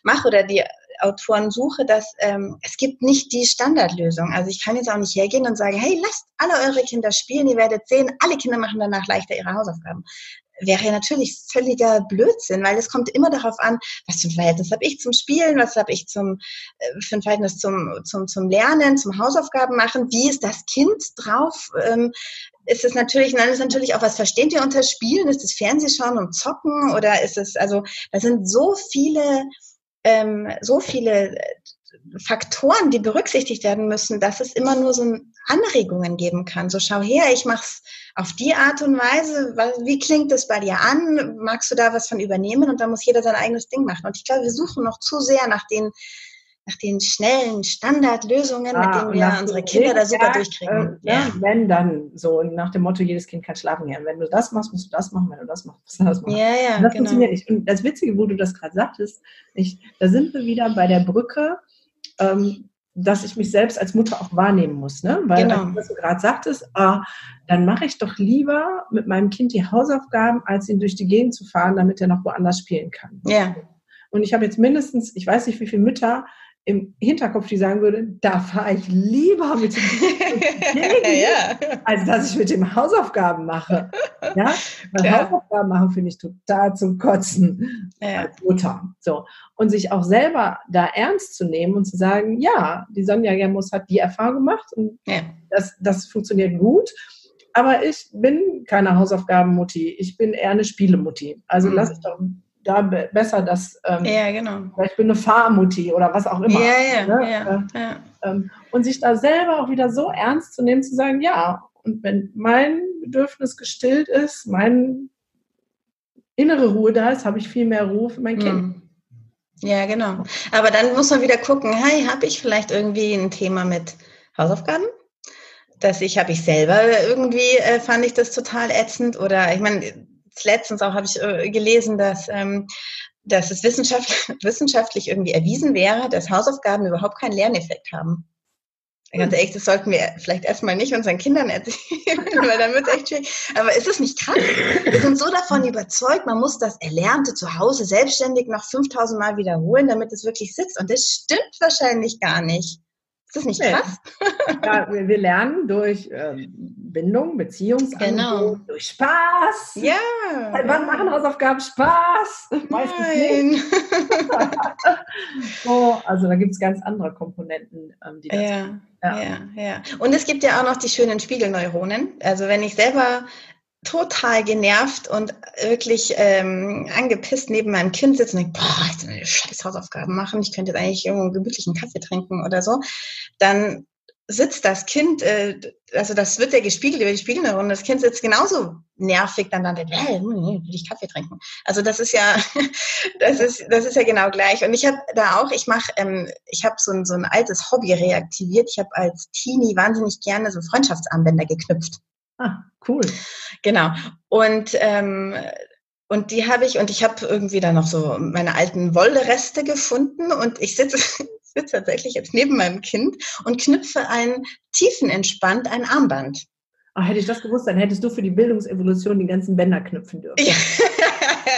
mache oder die Autoren suche, dass ähm, es gibt nicht die Standardlösung. Also ich kann jetzt auch nicht hergehen und sagen, hey, lasst alle eure Kinder spielen, ihr werdet sehen, alle Kinder machen danach leichter ihre Hausaufgaben. Wäre ja natürlich völliger Blödsinn, weil es kommt immer darauf an, was für ein Verhältnis habe ich zum Spielen, was habe ich zum, äh, für ein Verhältnis zum, zum, zum Lernen, zum Hausaufgaben machen, wie ist das Kind drauf, ähm, ist es natürlich, dann ist natürlich auch, was versteht ihr unter Spielen? Ist es Fernsehschauen und Zocken oder ist es, also, da sind so viele ähm, so viele äh, Faktoren, die berücksichtigt werden müssen, dass es immer nur so Anregungen geben kann. So schau her, ich mach's auf die Art und Weise. Wie klingt das bei dir an? Magst du da was von übernehmen? Und dann muss jeder sein eigenes Ding machen. Und ich glaube, wir suchen noch zu sehr nach den nach den schnellen Standardlösungen, ah, mit denen wir unsere Kinder da super durchkriegen. Äh, ja. Wenn dann so nach dem Motto, jedes Kind kann schlafen gehen. Wenn du das machst, musst du das machen. Wenn du das machst, musst du das machen. Ja, ja, das genau. funktioniert nicht. Und das Witzige, wo du das gerade sagtest, ich, da sind wir wieder bei der Brücke, ähm, dass ich mich selbst als Mutter auch wahrnehmen muss. Ne? Weil, genau. was du gerade sagtest, ah, dann mache ich doch lieber mit meinem Kind die Hausaufgaben, als ihn durch die Gegend zu fahren, damit er noch woanders spielen kann. Ja. Und ich habe jetzt mindestens, ich weiß nicht, wie viele Mütter im Hinterkopf, die sagen würde, da fahre ich lieber mit dem ja. als dass ich mit dem Hausaufgaben mache. Ja. Hausaufgaben machen finde ich total zum Kotzen ja. als Mutter. So und sich auch selber da ernst zu nehmen und zu sagen, ja, die Sonja Germus hat die Erfahrung gemacht und ja. das, das funktioniert gut. Aber ich bin keine Hausaufgabenmutti, ich bin eher eine Spielemutti. Also mhm. lass ich doch da besser das. Ähm, ja, genau. Ich bin eine Fahrmutti oder was auch immer. Ja, ja, ne? ja, äh, ja. Ähm, und sich da selber auch wieder so ernst zu nehmen, zu sagen, ja, und wenn mein Bedürfnis gestillt ist, mein innere Ruhe da ist, habe ich viel mehr Ruhe für mein Kind. Hm. Ja, genau. Aber dann muss man wieder gucken, hey, habe ich vielleicht irgendwie ein Thema mit Hausaufgaben? Dass ich, habe ich selber irgendwie, äh, fand ich das total ätzend oder ich meine, letztens auch habe ich äh, gelesen, dass, ähm, dass es wissenschaftlich, wissenschaftlich irgendwie erwiesen wäre, dass Hausaufgaben überhaupt keinen Lerneffekt haben. Ganz ehrlich, das sollten wir vielleicht erstmal nicht unseren Kindern erzählen, weil dann wird es echt schwierig. Aber ist es nicht krass? Wir sind so davon überzeugt, man muss das Erlernte zu Hause selbstständig noch 5000 Mal wiederholen, damit es wirklich sitzt. Und das stimmt wahrscheinlich gar nicht. Ist das nicht krass? Ja, wir lernen durch ähm, Bindung, Beziehungsangebot, genau. durch Spaß. Ja. Wann machen Hausaufgaben Spaß? Meistens Nein. nicht. so, also da gibt es ganz andere Komponenten, ähm, die das ja. Ja. ja, ja. Und es gibt ja auch noch die schönen Spiegelneuronen. Also wenn ich selber total genervt und wirklich ähm, angepisst neben meinem Kind sitze und denke, boah, ich will scheiß Hausaufgaben machen, ich könnte jetzt eigentlich irgendwo einen gemütlichen Kaffee trinken oder so, dann sitzt das Kind, äh, also das wird ja gespiegelt über die Spiegelneuronen, das Kind sitzt genauso nervig dann dann, denkt, hey, will ich Kaffee trinken. Also das ist ja, das ist, das ist ja genau gleich. Und ich habe da auch, ich mache, ähm, ich habe so ein, so ein altes Hobby reaktiviert. Ich habe als Teenie wahnsinnig gerne so Freundschaftsarmbänder geknüpft. Ah, cool. Genau. Und ähm, und die habe ich, und ich habe irgendwie dann noch so meine alten Wollreste gefunden und ich sitze sitze tatsächlich jetzt neben meinem Kind und knüpfe ein tiefenentspannt ein Armband. Ach, hätte ich das gewusst, dann hättest du für die Bildungsevolution die ganzen Bänder knüpfen dürfen. Ja,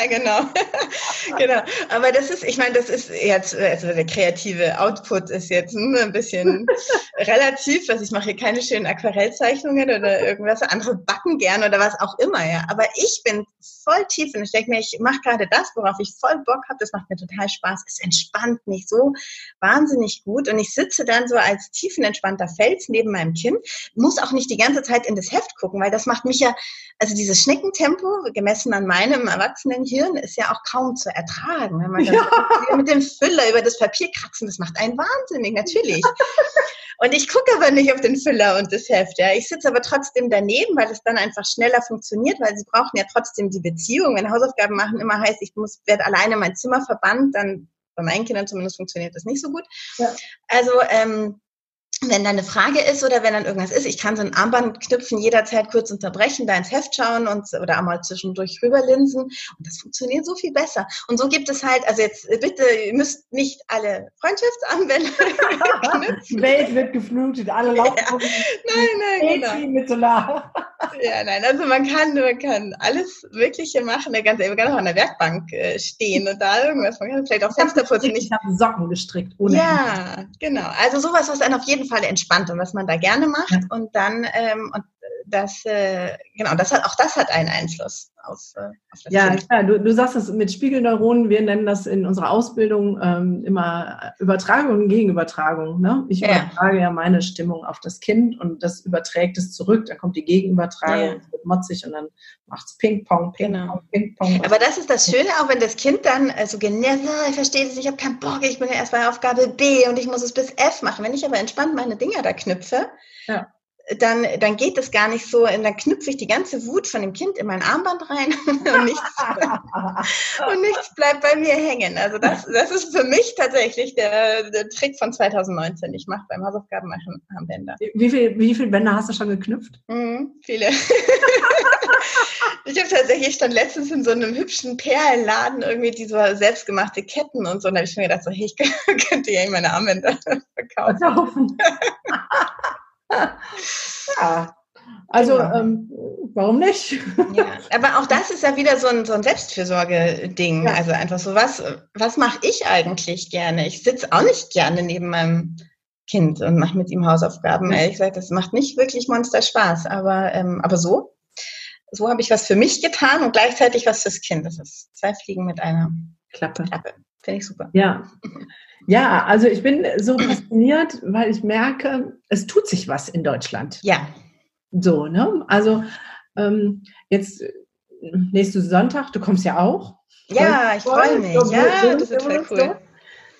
genau. genau. Aber das ist, ich meine, das ist jetzt, also der kreative Output ist jetzt hm, ein bisschen relativ. Also ich mache hier keine schönen Aquarellzeichnungen oder irgendwas. Andere backen gern oder was auch immer, ja. Aber ich bin voll tief und ich denke mir, ich mache gerade das, worauf ich voll Bock habe. Das macht mir total Spaß. Es entspannt mich so wahnsinnig gut. Und ich sitze dann so als tiefenentspannter Fels neben meinem Kind, muss auch nicht die ganze Zeit in das Heft gucken, weil das macht mich ja, also dieses Schneckentempo, gemessen an meinem Erwachsenenhirn, ist ja auch kaum zu ertragen. Wenn man ja. mit dem Füller über das Papier kratzen, das macht einen wahnsinnig, natürlich. Und ich gucke aber nicht auf den Füller und das Heft. Ja. Ich sitze aber trotzdem daneben, weil es dann einfach schneller funktioniert, weil sie brauchen ja trotzdem die Beziehung. Wenn Hausaufgaben machen immer heißt, ich muss werde alleine mein Zimmer verbannt, dann bei meinen Kindern zumindest funktioniert das nicht so gut. Ja. Also ähm, wenn da eine Frage ist oder wenn dann irgendwas ist, ich kann so ein Armband knüpfen, jederzeit kurz unterbrechen, da ins Heft schauen und oder einmal zwischendurch rüberlinsen und das funktioniert so viel besser. Und so gibt es halt, also jetzt bitte, ihr müsst nicht alle Freundschaftsanwender Die Welt wird geflutet, alle laufen. Ja. Nein, nein, genau. Mit Solar. Ja, nein, also man kann, man kann alles Wirkliche machen, der ganze, man kann auch an der Werkbank äh, stehen und da irgendwas, man kann vielleicht auch Fenster putzen. Ich habe Socken gestrickt, ohne Ja, genau. Also sowas, was dann auf jeden Fall Fall entspannt und was man da gerne macht. Ja. Und dann, ähm, und das, äh, genau, das hat, auch das hat einen Einfluss auf, äh, auf das Ja, klar, du, du sagst es mit Spiegelneuronen, wir nennen das in unserer Ausbildung ähm, immer Übertragung und Gegenübertragung. Ne? Ich übertrage ja meine Stimmung auf das Kind und das überträgt es zurück, dann kommt die Gegenübertragung, ja. es wird motzig und dann macht es Ping-Pong, Ping-Pong, genau. Ping-Pong. Aber das ist das Schöne, auch wenn das Kind dann äh, so genervt, ah, ich verstehe es, ich habe keinen Bock, ich bin ja erst bei Aufgabe B und ich muss es bis F machen. Wenn ich aber entspannt meine Dinger da knüpfe, ja dann, dann geht es gar nicht so, dann knüpfe ich die ganze Wut von dem Kind in mein Armband rein und nichts, und nichts bleibt bei mir hängen. Also das, das ist für mich tatsächlich der, der Trick von 2019. Ich mache beim Hausaufgaben machen Armbänder. Wie viel, wie viele Bänder hast du schon geknüpft? Mhm, viele. ich habe tatsächlich stand letztens in so einem hübschen Perlenladen irgendwie diese selbstgemachte Ketten und so. Und da habe ich mir gedacht, so, hey, ich könnte ja meine Armbänder verkaufen. Ja. Also, genau. ähm, warum nicht? Ja, aber auch das ist ja wieder so ein, so ein Selbstfürsorge-Ding. Ja. Also einfach so, was, was mache ich eigentlich gerne? Ich sitze auch nicht gerne neben meinem Kind und mache mit ihm Hausaufgaben. Ja. Ehrlich gesagt, das macht nicht wirklich Monster Spaß. Aber, ähm, aber so, so habe ich was für mich getan und gleichzeitig was fürs Kind. Das ist zwei Fliegen mit einer Klappe. Klappe. Finde ich super. Ja. Ja, also ich bin so fasziniert, weil ich merke, es tut sich was in Deutschland. Ja. So, ne? Also ähm, jetzt nächsten Sonntag, du kommst ja auch. Ja, ich freue mich. Ja, das wird total cool.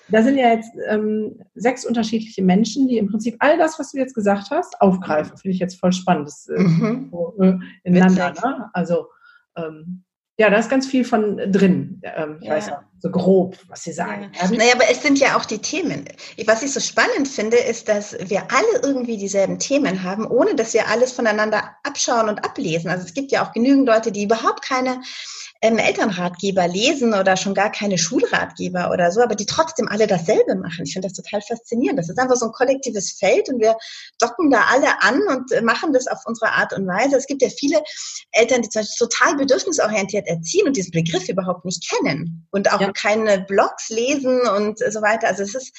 Da sind ja jetzt ähm, sechs unterschiedliche Menschen, die im Prinzip all das, was du jetzt gesagt hast, aufgreifen. Finde ich jetzt voll spannend. Das, äh, mhm. so, äh, ineinander. Ne? Also ähm, ja, da ist ganz viel von drin. Ähm, ich ja. weiß auch, so grob, was Sie sagen. Ja. Naja, aber es sind ja auch die Themen. Was ich so spannend finde, ist, dass wir alle irgendwie dieselben Themen haben, ohne dass wir alles voneinander abschauen und ablesen. Also es gibt ja auch genügend Leute, die überhaupt keine ähm, Elternratgeber lesen oder schon gar keine Schulratgeber oder so, aber die trotzdem alle dasselbe machen. Ich finde das total faszinierend. Das ist einfach so ein kollektives Feld und wir docken da alle an und äh, machen das auf unsere Art und Weise. Es gibt ja viele Eltern, die zum Beispiel total bedürfnisorientiert erziehen und diesen Begriff überhaupt nicht kennen und auch ja. keine Blogs lesen und so weiter. Also es ist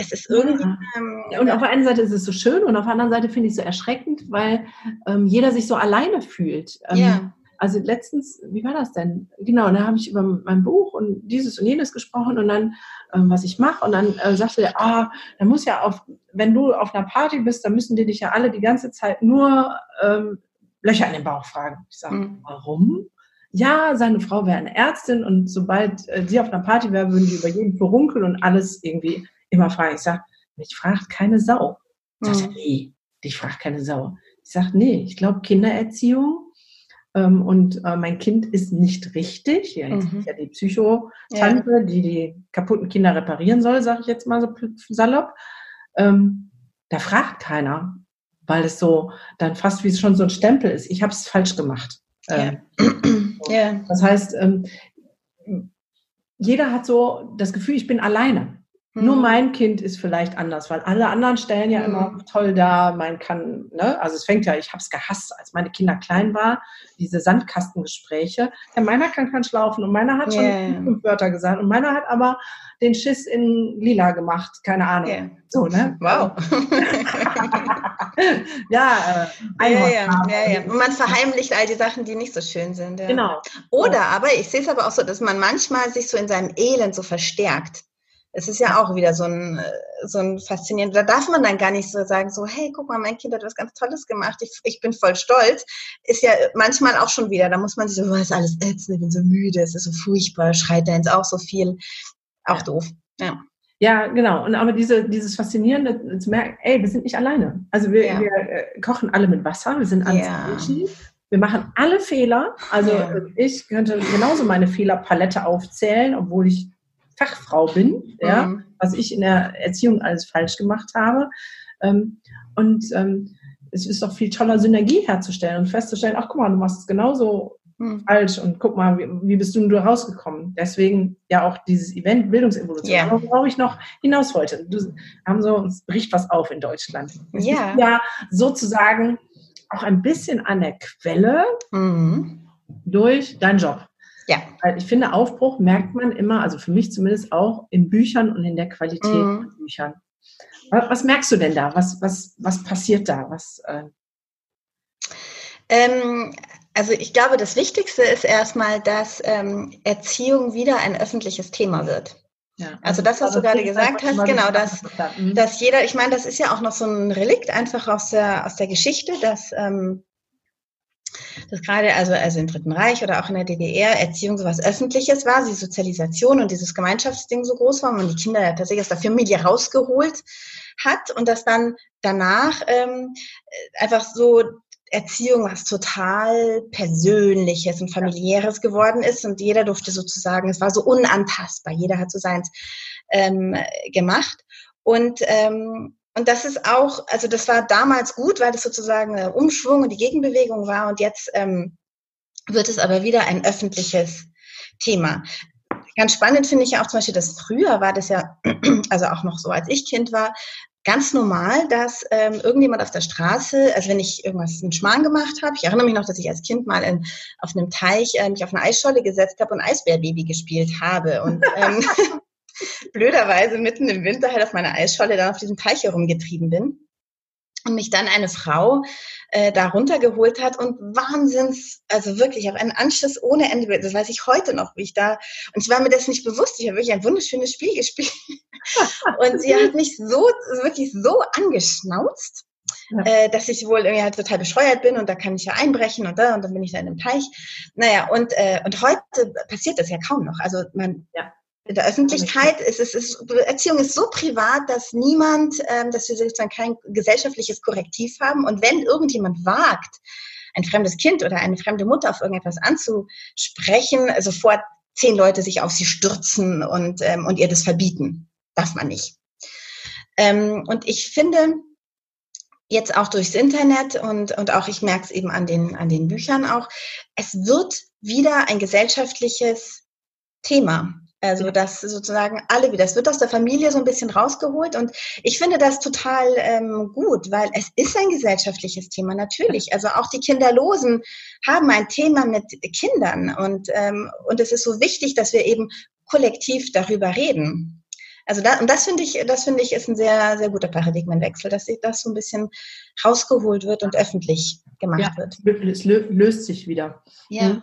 es ist irgendwie. Ähm, und auf der einen Seite ist es so schön und auf der anderen Seite finde ich es so erschreckend, weil ähm, jeder sich so alleine fühlt. Ähm, ja. Also letztens, wie war das denn? Genau, da habe ich über mein Buch und dieses und jenes gesprochen und dann, ähm, was ich mache. Und dann äh, sagte er, ah, da muss ja auf, wenn du auf einer Party bist, dann müssen die dich ja alle die ganze Zeit nur ähm, Löcher in den Bauch fragen. Ich sage, mhm. warum? Ja, seine Frau wäre eine Ärztin und sobald äh, sie auf einer Party wäre, würden die über jeden Furunkel und alles irgendwie immer fragen. Ich sage, mich fragt keine Sau. Ich mhm. sage, nee, dich fragt keine Sau. Ich sage, nee, ich glaube, Kindererziehung ähm, und äh, mein Kind ist nicht richtig. Ja, jetzt mhm. ist ja die Psychotante, ja. die die kaputten Kinder reparieren soll, sage ich jetzt mal so salopp. Ähm, da fragt keiner, weil es so dann fast wie schon so ein Stempel ist. Ich habe es falsch gemacht. Ähm, ja. Das heißt, ähm, jeder hat so das Gefühl, ich bin alleine. Mhm. Nur mein Kind ist vielleicht anders, weil alle anderen stellen ja mhm. immer toll da, man kann, ne? Also es fängt ja, ich habe es gehasst, als meine Kinder klein war, diese Sandkastengespräche. Ja, meiner kann kein Schlaufen und meiner hat schon yeah. fünf Wörter gesagt und meiner hat aber den Schiss in lila gemacht, keine Ahnung. Yeah. So, ne? Wow. ja, äh, ja, ja, ja, ja. Und man verheimlicht all die Sachen, die nicht so schön sind. Ja. Genau. Oder aber, ich sehe es aber auch so, dass man manchmal sich so in seinem Elend so verstärkt es ist ja auch wieder so ein, äh, so ein faszinierend. Da darf man dann gar nicht so sagen, so, hey, guck mal, mein Kind hat was ganz Tolles gemacht, ich, ich bin voll stolz. Ist ja manchmal auch schon wieder, da muss man sich so, was ist alles ätzend, ich bin so müde, es ist so furchtbar, schreit da jetzt auch so viel. Auch ja. doof. Ja. Ja, genau. Und aber diese, dieses Faszinierende zu merken, ey, wir sind nicht alleine. Also wir, ja. wir äh, kochen alle mit Wasser, wir sind alle ja. Menschen. Wir machen alle Fehler. Also ja. ich könnte genauso meine Fehlerpalette aufzählen, obwohl ich Fachfrau bin, ja, mhm. was ich in der Erziehung alles falsch gemacht habe. Ähm, und ähm, es ist doch viel toller, Synergie herzustellen und festzustellen, ach guck mal, du machst es genauso mhm. falsch und guck mal, wie, wie bist du denn da rausgekommen? Deswegen ja auch dieses Event Bildungsevolution, yeah. worauf ich noch hinaus wollte. Du haben so, es bricht was auf in Deutschland. Es yeah. ja sozusagen auch ein bisschen an der Quelle mhm. durch deinen Job. Ja. Weil ich finde, Aufbruch merkt man immer, also für mich zumindest auch in Büchern und in der Qualität mhm. von Büchern. Was, merkst du denn da? Was, was, was passiert da? Was, äh ähm, also ich glaube, das Wichtigste ist erstmal, dass ähm, Erziehung wieder ein öffentliches Thema wird. Ja, also das, was du gerade gesagt hast, genau, dass, mhm. dass jeder, ich meine, das ist ja auch noch so ein Relikt einfach aus der, aus der Geschichte, dass ähm, dass gerade also, also im Dritten Reich oder auch in der DDR Erziehung so was Öffentliches war, die Sozialisation und dieses Gemeinschaftsding so groß war, und die Kinder tatsächlich aus der Familie rausgeholt hat und dass dann danach ähm, einfach so Erziehung was total Persönliches und Familiäres geworden ist und jeder durfte sozusagen, es war so unantastbar, jeder hat so seins ähm, gemacht. Und ähm, und das ist auch, also das war damals gut, weil das sozusagen ein Umschwung und die Gegenbewegung war. Und jetzt ähm, wird es aber wieder ein öffentliches Thema. Ganz spannend finde ich ja auch zum Beispiel, dass früher war das ja, also auch noch so, als ich Kind war, ganz normal, dass ähm, irgendjemand auf der Straße, also wenn ich irgendwas mit Schmarrn gemacht habe, ich erinnere mich noch, dass ich als Kind mal in, auf einem Teich äh, mich auf eine Eisscholle gesetzt habe und Eisbärbaby gespielt habe. Und ähm, blöderweise mitten im Winter halt auf meiner Eisscholle dann auf diesem Teich herumgetrieben bin und mich dann eine Frau äh, da runtergeholt hat und Wahnsinns, also wirklich auf einen Anschluss ohne Ende, das weiß ich heute noch, wie ich da, und ich war mir das nicht bewusst, ich habe wirklich ein wunderschönes Spiel gespielt und sie hat mich so, wirklich so angeschnauzt, ja. äh, dass ich wohl irgendwie halt total bescheuert bin und da kann ich ja einbrechen und da und dann bin ich da in einem Teich. Naja, und, äh, und heute passiert das ja kaum noch. Also man, ja. In der Öffentlichkeit ist es, ist, Erziehung ist so privat, dass niemand, ähm, dass wir sozusagen kein gesellschaftliches Korrektiv haben. Und wenn irgendjemand wagt, ein fremdes Kind oder eine fremde Mutter auf irgendetwas anzusprechen, sofort zehn Leute sich auf sie stürzen und, ähm, und ihr das verbieten. Darf man nicht. Ähm, und ich finde, jetzt auch durchs Internet und, und auch ich merke es eben an den, an den Büchern auch, es wird wieder ein gesellschaftliches Thema. Also das sozusagen alle wieder. Es wird aus der Familie so ein bisschen rausgeholt und ich finde das total ähm, gut, weil es ist ein gesellschaftliches Thema natürlich. Also auch die Kinderlosen haben ein Thema mit Kindern und ähm, und es ist so wichtig, dass wir eben kollektiv darüber reden. Also da, und das finde ich, das finde ich ist ein sehr sehr guter Paradigmenwechsel, dass das so ein bisschen rausgeholt wird und öffentlich gemacht ja, wird. Es löst sich wieder. Ja, mhm.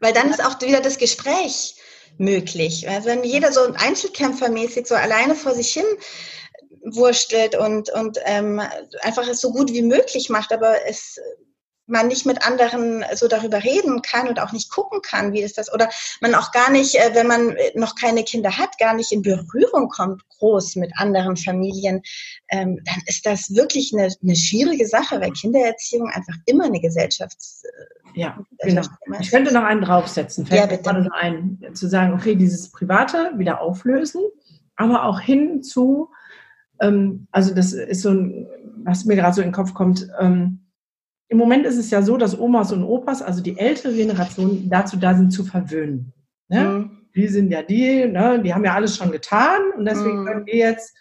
weil dann ist auch wieder das Gespräch möglich. Also wenn jeder so einzelkämpfermäßig so alleine vor sich hin wurstelt und, und ähm, einfach es so gut wie möglich macht, aber es man nicht mit anderen so darüber reden kann und auch nicht gucken kann, wie ist das, oder man auch gar nicht, äh, wenn man noch keine Kinder hat, gar nicht in Berührung kommt, groß mit anderen Familien, ähm, dann ist das wirklich eine, eine schwierige Sache, weil Kindererziehung einfach immer eine Gesellschafts- ja, genau. Ich könnte noch einen draufsetzen. Fällt ja, bitte. noch ein, zu sagen, okay, dieses Private wieder auflösen, aber auch hin zu, ähm, also das ist so ein, was mir gerade so in den Kopf kommt, ähm, im Moment ist es ja so, dass Omas und Opas, also die ältere Generation, dazu da sind zu verwöhnen. Ne? Mhm. Die sind ja die, ne? die haben ja alles schon getan und deswegen mhm. können wir jetzt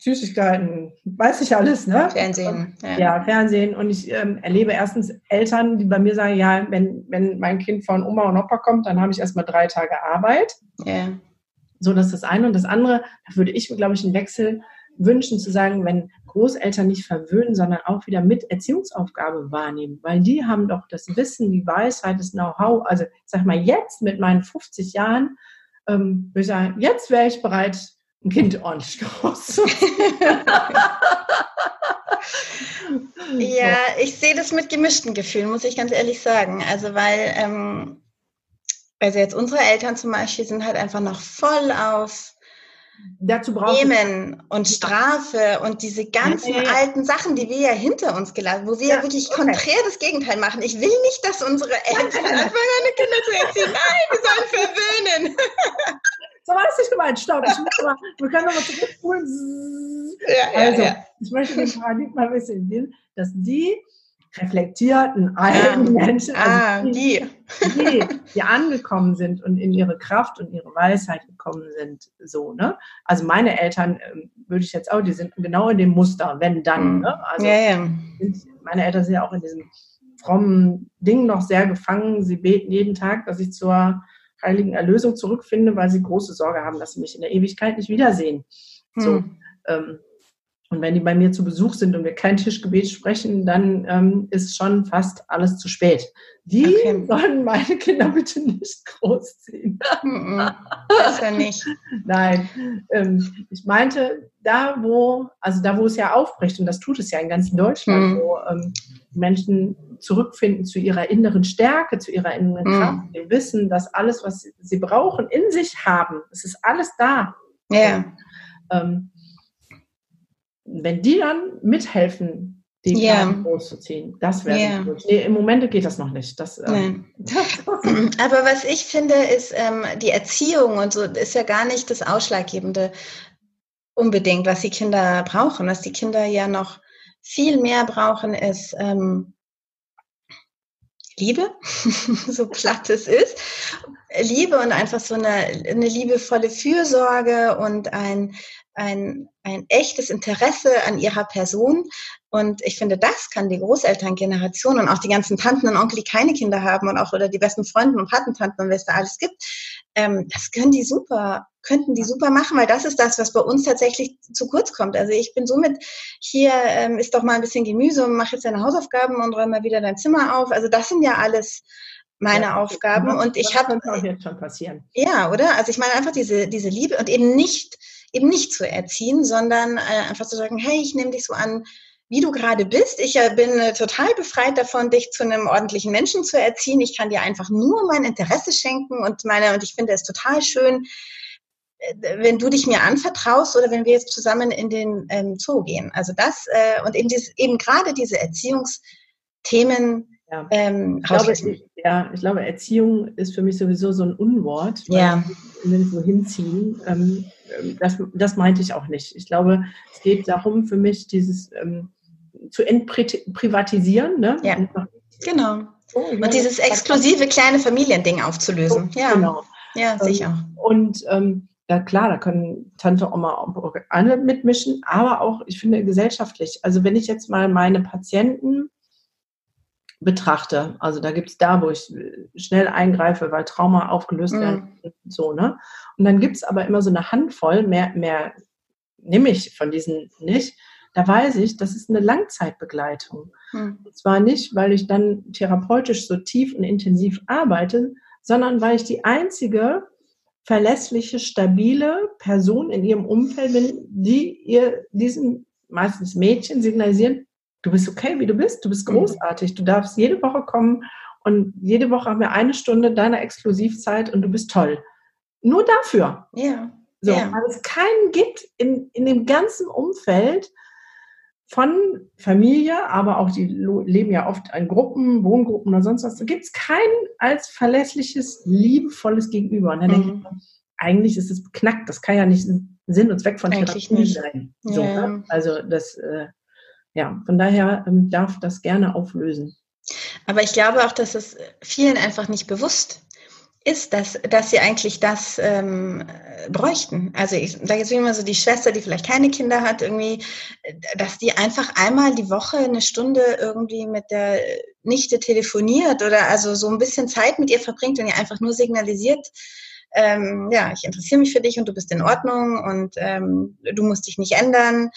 Süßigkeiten, weiß ich alles, ne? Fernsehen. Ja, ja Fernsehen. Und ich ähm, erlebe erstens Eltern, die bei mir sagen, ja, wenn, wenn mein Kind von Oma und Opa kommt, dann habe ich erstmal drei Tage Arbeit. Ja. So, das ist das eine. Und das andere, da würde ich glaube ich, einen Wechsel wünschen, zu sagen, wenn Großeltern nicht verwöhnen, sondern auch wieder mit Erziehungsaufgabe wahrnehmen, weil die haben doch das Wissen, die Weisheit, das Know-how. Also, ich sag mal, jetzt mit meinen 50 Jahren, ähm, würde ich sagen, jetzt wäre ich bereit, ein Kind ordentlich großzuziehen. ja, ich sehe das mit gemischten Gefühlen, muss ich ganz ehrlich sagen. Also, weil, ähm, also jetzt unsere Eltern zum Beispiel sind halt einfach noch voll auf Dazu braucht Nehmen und Strafe und diese ganzen nee. alten Sachen, die wir ja hinter uns gelassen, wo wir ja, ja wirklich okay. konträr das Gegenteil machen. Ich will nicht, dass unsere Eltern anfangen, eine Kinder zu erziehen. Nein, wir sollen verwöhnen. So war das nicht gemeint. Stopp. Ich muss mal, wir können nochmal zurückspulen. Ja, also, ja. ich möchte den Paradigma ein bisschen sehen, dass die reflektierten alten ah, Menschen, also ah, die, die, die angekommen sind und in ihre Kraft und ihre Weisheit gekommen sind, so, ne? Also meine Eltern, ähm, würde ich jetzt auch, die sind genau in dem Muster, wenn dann, hm. ne? Also ja, ja. meine Eltern sind ja auch in diesem frommen Ding noch sehr gefangen. Sie beten jeden Tag, dass ich zur heiligen Erlösung zurückfinde, weil sie große Sorge haben, dass sie mich in der Ewigkeit nicht wiedersehen. Hm. So, ähm, und wenn die bei mir zu Besuch sind und wir kein Tischgebet sprechen, dann ähm, ist schon fast alles zu spät. Die okay. sollen meine Kinder bitte nicht großziehen. Besser nicht. Nein, ähm, ich meinte, da wo, also da wo es ja aufbricht, und das tut es ja in ganz Deutschland, hm. wo ähm, Menschen zurückfinden zu ihrer inneren Stärke, zu ihrer inneren hm. Kraft, die wissen, dass alles, was sie brauchen, in sich haben. Es ist alles da. Ja. Ähm, wenn die dann mithelfen, die ja. Kleinen großzuziehen, das wäre ja. gut. Nee, Im Moment geht das noch nicht. Das, ähm, Aber was ich finde, ist ähm, die Erziehung und so ist ja gar nicht das Ausschlaggebende unbedingt, was die Kinder brauchen. Was die Kinder ja noch viel mehr brauchen, ist ähm, Liebe, so platt es ist. Liebe und einfach so eine, eine liebevolle Fürsorge und ein, ein, ein echtes Interesse an ihrer Person. Und ich finde, das kann die Großelterngeneration und auch die ganzen Tanten und Onkel, die keine Kinder haben und auch oder die besten Freunde und Patentanten und was da alles gibt, ähm, das können die super, könnten die super machen, weil das ist das, was bei uns tatsächlich zu kurz kommt. Also ich bin somit hier, ähm, ist doch mal ein bisschen Gemüse und mach jetzt deine Hausaufgaben und räum mal wieder dein Zimmer auf. Also das sind ja alles meine ja, Aufgaben und ich habe jetzt schon passieren. Ja, oder? Also ich meine einfach diese diese Liebe und eben nicht eben nicht zu erziehen, sondern äh, einfach zu sagen, hey, ich nehme dich so an, wie du gerade bist. Ich äh, bin äh, total befreit davon, dich zu einem ordentlichen Menschen zu erziehen. Ich kann dir einfach nur mein Interesse schenken und meine, und ich finde es total schön, äh, wenn du dich mir anvertraust oder wenn wir jetzt zusammen in den ähm, Zoo gehen. Also das äh, und eben, dieses, eben gerade diese Erziehungsthemen. Ja. Ähm, ich, glaube, ich, ja, ich glaube, Erziehung ist für mich sowieso so ein Unwort, weil ja. nirgendwo hinziehen. Ähm, das, das meinte ich auch nicht. Ich glaube, es geht darum für mich, dieses ähm, zu entprivatisieren. Ne? Ja, genau. Oh, und dieses exklusive kleine Familiending aufzulösen. Oh, ja, genau. Ja, ähm, sicher. Und ähm, ja klar, da können Tante, Oma, alle mitmischen, aber auch, ich finde, gesellschaftlich. Also wenn ich jetzt mal meine Patienten betrachte, also da gibt es da, wo ich schnell eingreife, weil Trauma aufgelöst mhm. werden, so, ne? Und dann gibt es aber immer so eine Handvoll, mehr, mehr nehme ich von diesen nicht, da weiß ich, das ist eine Langzeitbegleitung. Hm. Und zwar nicht, weil ich dann therapeutisch so tief und intensiv arbeite, sondern weil ich die einzige verlässliche, stabile Person in ihrem Umfeld bin, die ihr diesen meistens Mädchen signalisieren, du bist okay, wie du bist, du bist hm. großartig, du darfst jede Woche kommen und jede Woche haben wir eine Stunde deiner Exklusivzeit und du bist toll. Nur dafür. Ja. So, ja. weil es keinen gibt in, in dem ganzen Umfeld, von Familie, aber auch die leben ja oft in Gruppen, Wohngruppen oder sonst was. Da gibt es kein als verlässliches, liebevolles Gegenüber. Und dann mhm. denke ich, eigentlich ist es knackt. Das kann ja nicht Sinn und Zweck von Therapie sein. So, ja. ne? Also das, äh, ja, von daher ähm, darf das gerne auflösen. Aber ich glaube auch, dass es vielen einfach nicht bewusst ist, dass, dass sie eigentlich das ähm, bräuchten. Also ich sage jetzt immer so, die Schwester, die vielleicht keine Kinder hat, irgendwie, dass die einfach einmal die Woche eine Stunde irgendwie mit der Nichte telefoniert oder also so ein bisschen Zeit mit ihr verbringt und ihr einfach nur signalisiert, ähm, ja, ich interessiere mich für dich und du bist in Ordnung und ähm, du musst dich nicht ändern.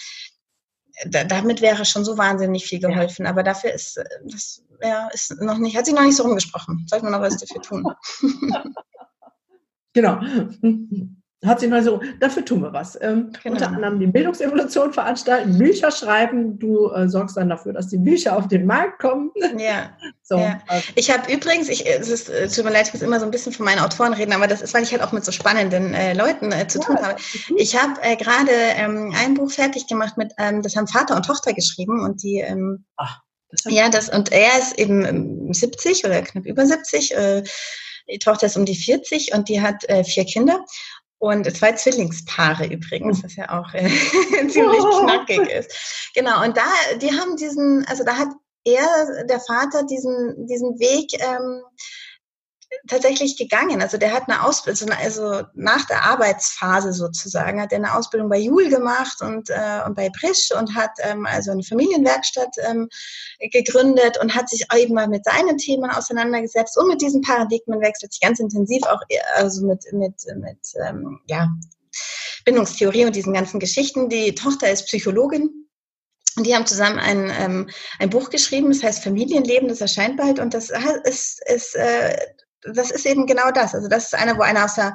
Da, damit wäre schon so wahnsinnig viel geholfen. Ja. Aber dafür ist das ja, ist noch nicht, hat sich noch nicht so rumgesprochen. Sollte man noch was dafür tun. genau. Hat sich mal so, dafür tun wir was. Ähm, genau. Unter anderem die Bildungsevolution veranstalten, Bücher schreiben. Du äh, sorgst dann dafür, dass die Bücher auf den Markt kommen. Ja. so, ja. Also. Ich habe übrigens, ich, es ist, es tut mir leid, ich muss immer so ein bisschen von meinen Autoren reden, aber das ist, weil ich halt auch mit so spannenden äh, Leuten äh, zu ja, tun habe. Ich habe äh, gerade ähm, ein Buch fertig gemacht mit, ähm, das haben Vater und Tochter geschrieben und die ähm, Ach das ja, das, und er ist eben 70 ähm, oder knapp über 70. Äh, die Tochter ist um die 40 und die hat äh, vier Kinder. Und zwei Zwillingspaare übrigens, oh. was ja auch äh, ziemlich oh. knackig ist. Genau, und da, die haben diesen, also da hat er, der Vater, diesen, diesen Weg ähm, tatsächlich gegangen. Also der hat eine Ausbildung, also, nach der Arbeitsphase sozusagen, hat er eine Ausbildung bei Jul gemacht und, äh, und bei Brisch und hat ähm, also eine Familienwerkstatt ähm, gegründet und hat sich eben mal mit seinen Themen auseinandergesetzt und mit diesem Paradigmenwechsel sich ganz intensiv auch also mit, mit, mit ähm, ja, Bindungstheorie und diesen ganzen Geschichten. Die Tochter ist Psychologin und die haben zusammen ein, ähm, ein Buch geschrieben, das heißt Familienleben, das erscheint bald. Und das ist, ist äh, das ist eben genau das. Also das ist einer, wo einer aus der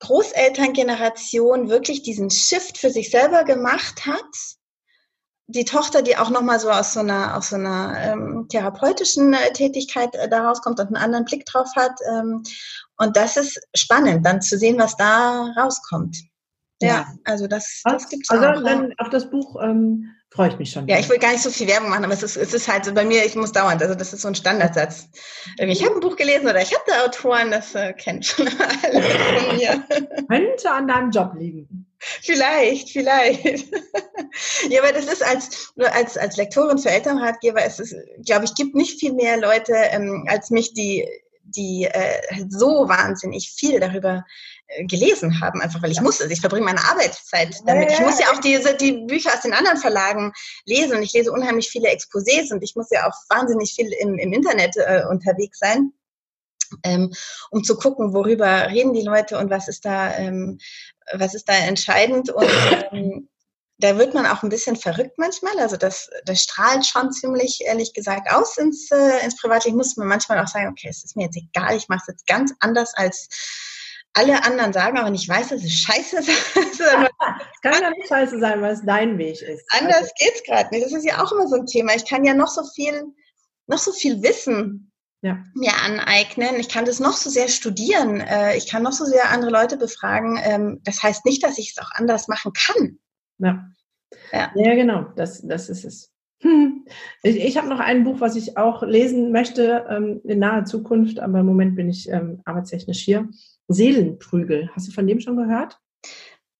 Großelterngeneration wirklich diesen Shift für sich selber gemacht hat. Die Tochter, die auch nochmal so aus so einer, aus so einer ähm, therapeutischen äh, Tätigkeit äh, daraus kommt und einen anderen Blick drauf hat. Ähm, und das ist spannend, dann zu sehen, was da rauskommt. Ja, ja also das, das gibt es also auch. Also dann auf das Buch ähm, freue ich mich schon. Ja, ich will gar nicht so viel Werbung machen, aber es ist, es ist halt so bei mir, ich muss dauernd, also das ist so ein Standardsatz. Ich habe ein Buch gelesen oder ich habe da Autoren, das äh, kennt schon alle von mir. Könnte an deinem Job liegen. Vielleicht, vielleicht. ja, aber das ist als, als, als Lektorin für Elternratgeber, es ist, glaube ich, gibt nicht viel mehr Leute ähm, als mich, die die äh, so wahnsinnig viel darüber gelesen haben, einfach weil ich ja. muss Ich verbringe meine Arbeitszeit damit. Ich muss ja auch diese, die Bücher aus den anderen Verlagen lesen und ich lese unheimlich viele Exposés und ich muss ja auch wahnsinnig viel im, im Internet äh, unterwegs sein. Ähm, um zu gucken, worüber reden die Leute und was ist da, ähm, was ist da entscheidend. Und ähm, da wird man auch ein bisschen verrückt manchmal. Also das, das strahlt schon ziemlich, ehrlich gesagt, aus ins, äh, ins Privatleben. Muss man manchmal auch sagen, okay, es ist mir jetzt egal, ich mache es jetzt ganz anders als alle anderen sagen, aber nicht weiß, dass es scheiße ist. es kann ja nicht scheiße sein, weil es dein Weg ist. Anders also. geht's gerade nicht. Das ist ja auch immer so ein Thema. Ich kann ja noch so viel, noch so viel Wissen ja. mir aneignen. Ich kann das noch so sehr studieren. Äh, ich kann noch so sehr andere Leute befragen. Ähm, das heißt nicht, dass ich es auch anders machen kann. Ja. Ja, ja genau. Das, das ist es. Ich, ich habe noch ein Buch, was ich auch lesen möchte ähm, in naher Zukunft, aber im Moment bin ich ähm, arbeitstechnisch hier. Seelenprügel. Hast du von dem schon gehört?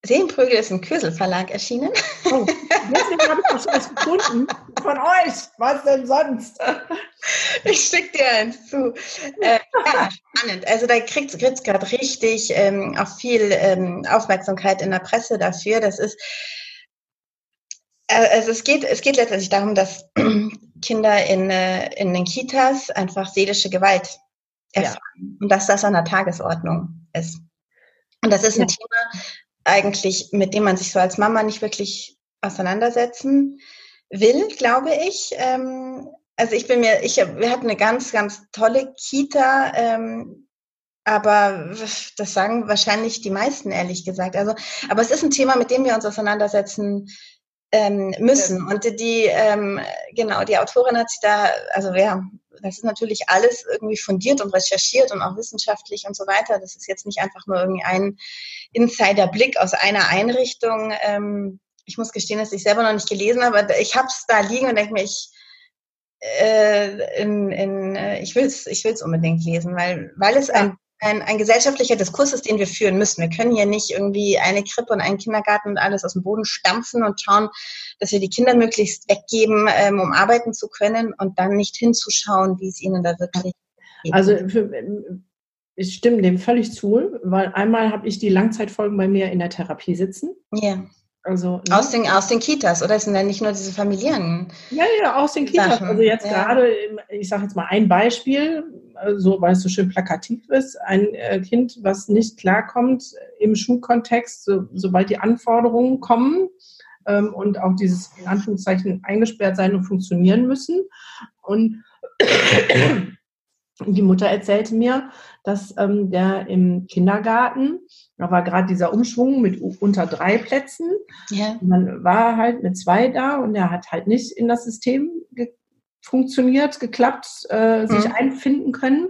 Seelenprügel ist im Kösel Verlag erschienen. Oh, deswegen habe ich auch schon was gefunden. Von euch. Was denn sonst? Ich schicke dir eins zu. Äh, ja, spannend. Also da kriegt es gerade richtig ähm, auch viel ähm, Aufmerksamkeit in der Presse dafür. Das ist äh, also es geht, es geht letztendlich darum, dass Kinder in, äh, in den Kitas einfach seelische Gewalt erfahren ja. und dass das an der Tagesordnung ist. Und das ist ein ja. Thema eigentlich, mit dem man sich so als Mama nicht wirklich auseinandersetzen will, glaube ich. Ähm, also ich bin mir, ich, wir hatten eine ganz, ganz tolle Kita, ähm, aber das sagen wahrscheinlich die meisten, ehrlich gesagt. Also, aber es ist ein Thema, mit dem wir uns auseinandersetzen ähm, müssen. Und die, ähm, genau, die Autorin hat sich da, also ja, das ist natürlich alles irgendwie fundiert und recherchiert und auch wissenschaftlich und so weiter. Das ist jetzt nicht einfach nur irgendwie ein Insiderblick aus einer Einrichtung. Ähm, ich muss gestehen, dass ich selber noch nicht gelesen habe, aber ich habe es da liegen und denke mir, ich, äh, in, in, äh, ich will es ich will's unbedingt lesen, weil, weil es ein ein, ein gesellschaftlicher Diskurs ist, den wir führen müssen. Wir können hier nicht irgendwie eine Krippe und einen Kindergarten und alles aus dem Boden stampfen und schauen, dass wir die Kinder möglichst weggeben, ähm, um arbeiten zu können und dann nicht hinzuschauen, wie es ihnen da wirklich geht. Also für, ich stimme dem völlig zu, weil einmal habe ich die Langzeitfolgen bei mir in der Therapie sitzen. Ja. Also, ne? aus, den, aus den Kitas, oder? Es sind ja nicht nur diese familiären. Ja, ja, aus den Kitas. Sachen. Also jetzt ja. gerade, ich sage jetzt mal ein Beispiel, so, weil es so schön plakativ ist. Ein äh, Kind, was nicht klarkommt im Schulkontext, so, sobald die Anforderungen kommen ähm, und auch dieses in Anführungszeichen eingesperrt sein und funktionieren müssen. Und die Mutter erzählte mir, dass ähm, der im Kindergarten, da war gerade dieser Umschwung mit unter drei Plätzen. Ja. Und dann war er halt mit zwei da und er hat halt nicht in das System ge funktioniert, geklappt, äh, sich mhm. einfinden können.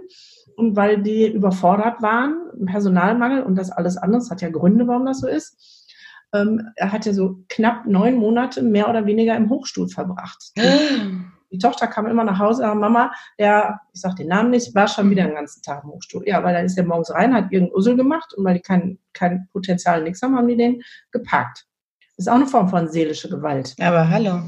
Und weil die überfordert waren, Personalmangel und das alles andere, das hat ja Gründe, warum das so ist. Ähm, er hat ja so knapp neun Monate mehr oder weniger im Hochstuhl verbracht. die Tochter kam immer nach Hause, Mama, der, ich sag den Namen nicht, war schon wieder den ganzen Tag im Hochstuhl. Ja, weil dann ist der morgens rein, hat irgendeinen Ussel gemacht und weil die kein, kein Potenzial, nichts haben, haben die den geparkt. Das ist auch eine Form von seelische Gewalt. Aber hallo.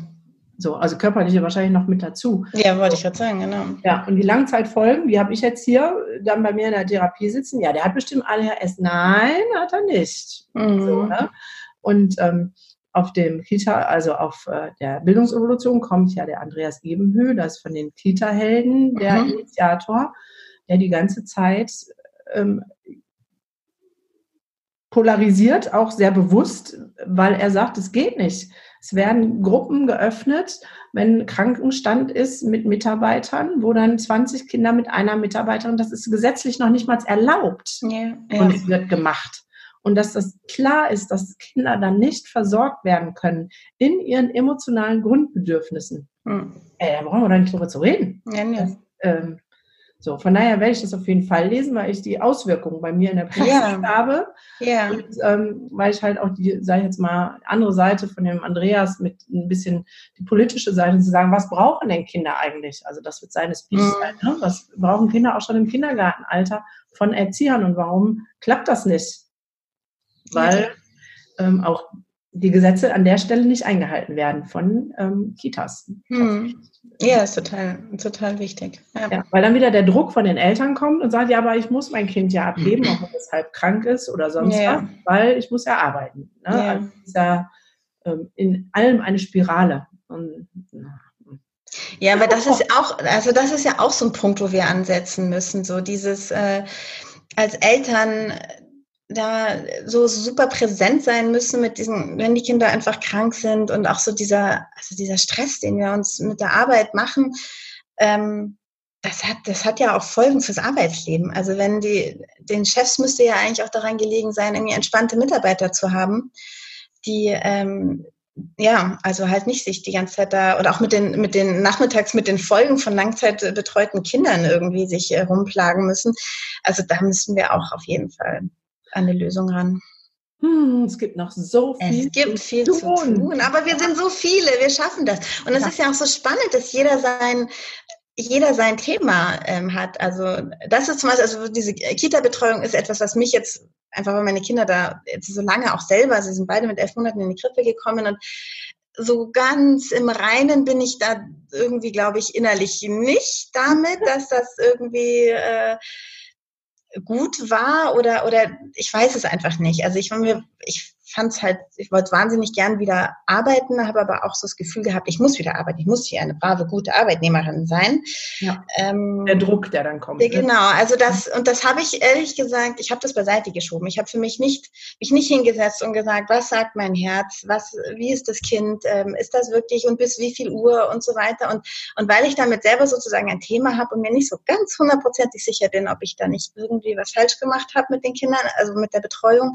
So, also körperliche wahrscheinlich noch mit dazu. Ja, wollte ich gerade sagen, genau. Ja, und die Langzeitfolgen, wie habe ich jetzt hier dann bei mir in der Therapie sitzen? Ja, der hat bestimmt ADHS. Nein, hat er nicht. Mhm. So, ne? Und ähm, auf dem Kita, also auf äh, der Bildungsevolution kommt ja der Andreas Ebenhö, das ist von den Kita-Helden der mhm. Initiator, der die ganze Zeit ähm, polarisiert, auch sehr bewusst, weil er sagt, es geht nicht. Es werden Gruppen geöffnet, wenn Krankenstand ist mit Mitarbeitern, wo dann 20 Kinder mit einer Mitarbeiterin, das ist gesetzlich noch nicht mal erlaubt. Ja, ja. Und es wird gemacht und dass das klar ist, dass Kinder dann nicht versorgt werden können in ihren emotionalen Grundbedürfnissen. Hm. Ey, da brauchen wir doch nicht drüber zu reden. Ja, ja. Das, ähm, so, von daher werde ich das auf jeden Fall lesen, weil ich die Auswirkungen bei mir in der Praxis ja. habe. Ja. Und ähm, weil ich halt auch die, sage ich jetzt mal, andere Seite von dem Andreas mit ein bisschen die politische Seite zu sagen, was brauchen denn Kinder eigentlich? Also das wird seine Speech mhm. sein. Ne? Was brauchen Kinder auch schon im Kindergartenalter von Erziehern und warum klappt das nicht? Weil ähm, auch die Gesetze an der Stelle nicht eingehalten werden von ähm, Kitas. Hm. Ja, ist total, total wichtig. Ja. ja. weil dann wieder der Druck von den Eltern kommt und sagt, ja, aber ich muss mein Kind ja abgeben, auch wenn es halb krank ist oder sonst ja. was, weil ich muss ja arbeiten. Ne? Ja. Also dieser, ähm, in allem eine Spirale. Und, ja, aber das ist auch, also das ist ja auch so ein Punkt, wo wir ansetzen müssen, so dieses äh, als Eltern da so super präsent sein müssen mit diesen, wenn die Kinder einfach krank sind und auch so dieser, also dieser Stress, den wir uns mit der Arbeit machen. Ähm, das hat, das hat ja auch Folgen fürs Arbeitsleben. Also wenn die, den Chefs müsste ja eigentlich auch daran gelegen sein, irgendwie entspannte Mitarbeiter zu haben, die ähm, ja, also halt nicht sich die ganze Zeit da oder auch mit den, mit den nachmittags mit den Folgen von langzeitbetreuten Kindern irgendwie sich äh, rumplagen müssen. Also da müssen wir auch auf jeden Fall an eine Lösung ran. Hm, es gibt noch so viel. Es gibt viel zu tun. zu tun, aber wir sind so viele, wir schaffen das. Und es ja. ist ja auch so spannend, dass jeder sein jeder sein Thema ähm, hat. Also das ist zum Beispiel, also diese Kita-Betreuung ist etwas, was mich jetzt einfach, weil meine Kinder da jetzt so lange auch selber, sie sind beide mit elf Monaten in die Krippe gekommen und so ganz im Reinen bin ich da irgendwie, glaube ich, innerlich nicht damit, dass das irgendwie äh, gut war oder oder ich weiß es einfach nicht. Also ich, ich fand es halt, ich wollte wahnsinnig gern wieder arbeiten, habe aber auch so das Gefühl gehabt, ich muss wieder arbeiten, ich muss hier eine brave, gute Arbeitnehmerin sein. Ja. Ähm, der Druck, der dann kommt. Der, ne? genau, also das, und das habe ich ehrlich gesagt, ich habe das beiseite geschoben. Ich habe für mich nicht, mich nicht hingesetzt und gesagt, was sagt mein Herz, was, wie ist das Kind, ähm, ist das wirklich und bis wie viel Uhr und so weiter. Und, und weil ich damit selber sozusagen ein Thema habe und mir nicht so ganz hundertprozentig sicher bin, ob ich da nicht irgendwie was falsch gemacht habe mit den Kindern, also mit der Betreuung,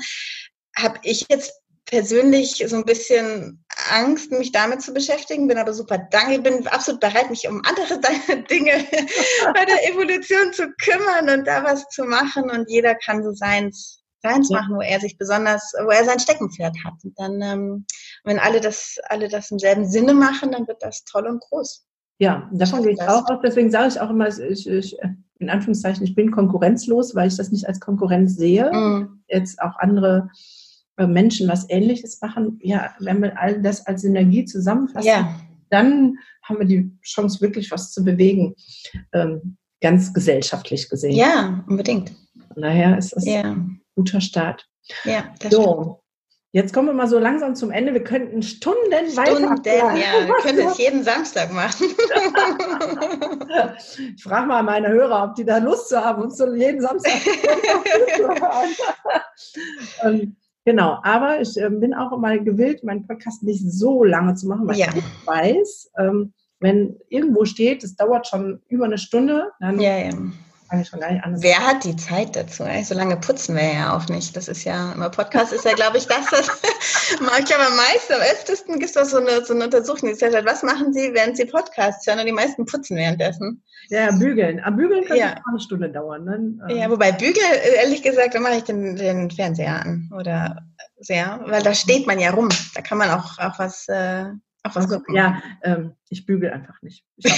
habe ich jetzt persönlich so ein bisschen Angst, mich damit zu beschäftigen, bin aber super dankbar, bin absolut bereit, mich um andere Dinge bei der Evolution zu kümmern und da was zu machen und jeder kann so seins, seins ja. machen, wo er sich besonders, wo er sein Steckenpferd hat. Und dann, ähm, wenn alle das, alle das im selben Sinne machen, dann wird das toll und groß. Ja, davon gehe ich auch aus. Deswegen sage ich auch immer, ich, ich, in Anführungszeichen, ich bin konkurrenzlos, weil ich das nicht als Konkurrenz sehe. Mhm. Jetzt auch andere Menschen was Ähnliches machen, ja, wenn wir all das als Synergie zusammenfassen, ja. dann haben wir die Chance, wirklich was zu bewegen, ähm, ganz gesellschaftlich gesehen. Ja, unbedingt. Von daher ist das ja. ein guter Start. Ja, das so. Stimmt. Jetzt kommen wir mal so langsam zum Ende. Wir könnten Stunden, Stunden weiter. Stunden, ja. Wir können es jeden Samstag machen. ich frage mal meine Hörer, ob die da Lust zu haben, uns so jeden Samstag zu hören. Genau, aber ich äh, bin auch immer gewillt, meinen Podcast nicht so lange zu machen, weil ja. ich weiß, ähm, wenn irgendwo steht, es dauert schon über eine Stunde, dann ja, ja. Fange schon gar nicht an. Wer hat die Zeit dazu? So lange putzen wir ja auch nicht. Das ist ja, immer Podcast ist ja, glaube ich, das, was ich glaube, am meisten, am öftesten gibt es so eine, so eine Untersuchung, die sagt, was machen Sie, während Sie Podcasts hören? Und die meisten putzen währenddessen. Ja, bügeln. Am Bügeln kann ja. eine Stunde dauern. Ne? Ja, wobei Bügeln, ehrlich gesagt, da mache ich den, den Fernseher an. Oder sehr, weil da steht man ja rum. Da kann man auch, auch was, äh, auch was. Ja, ähm, ich bügel einfach nicht. Ich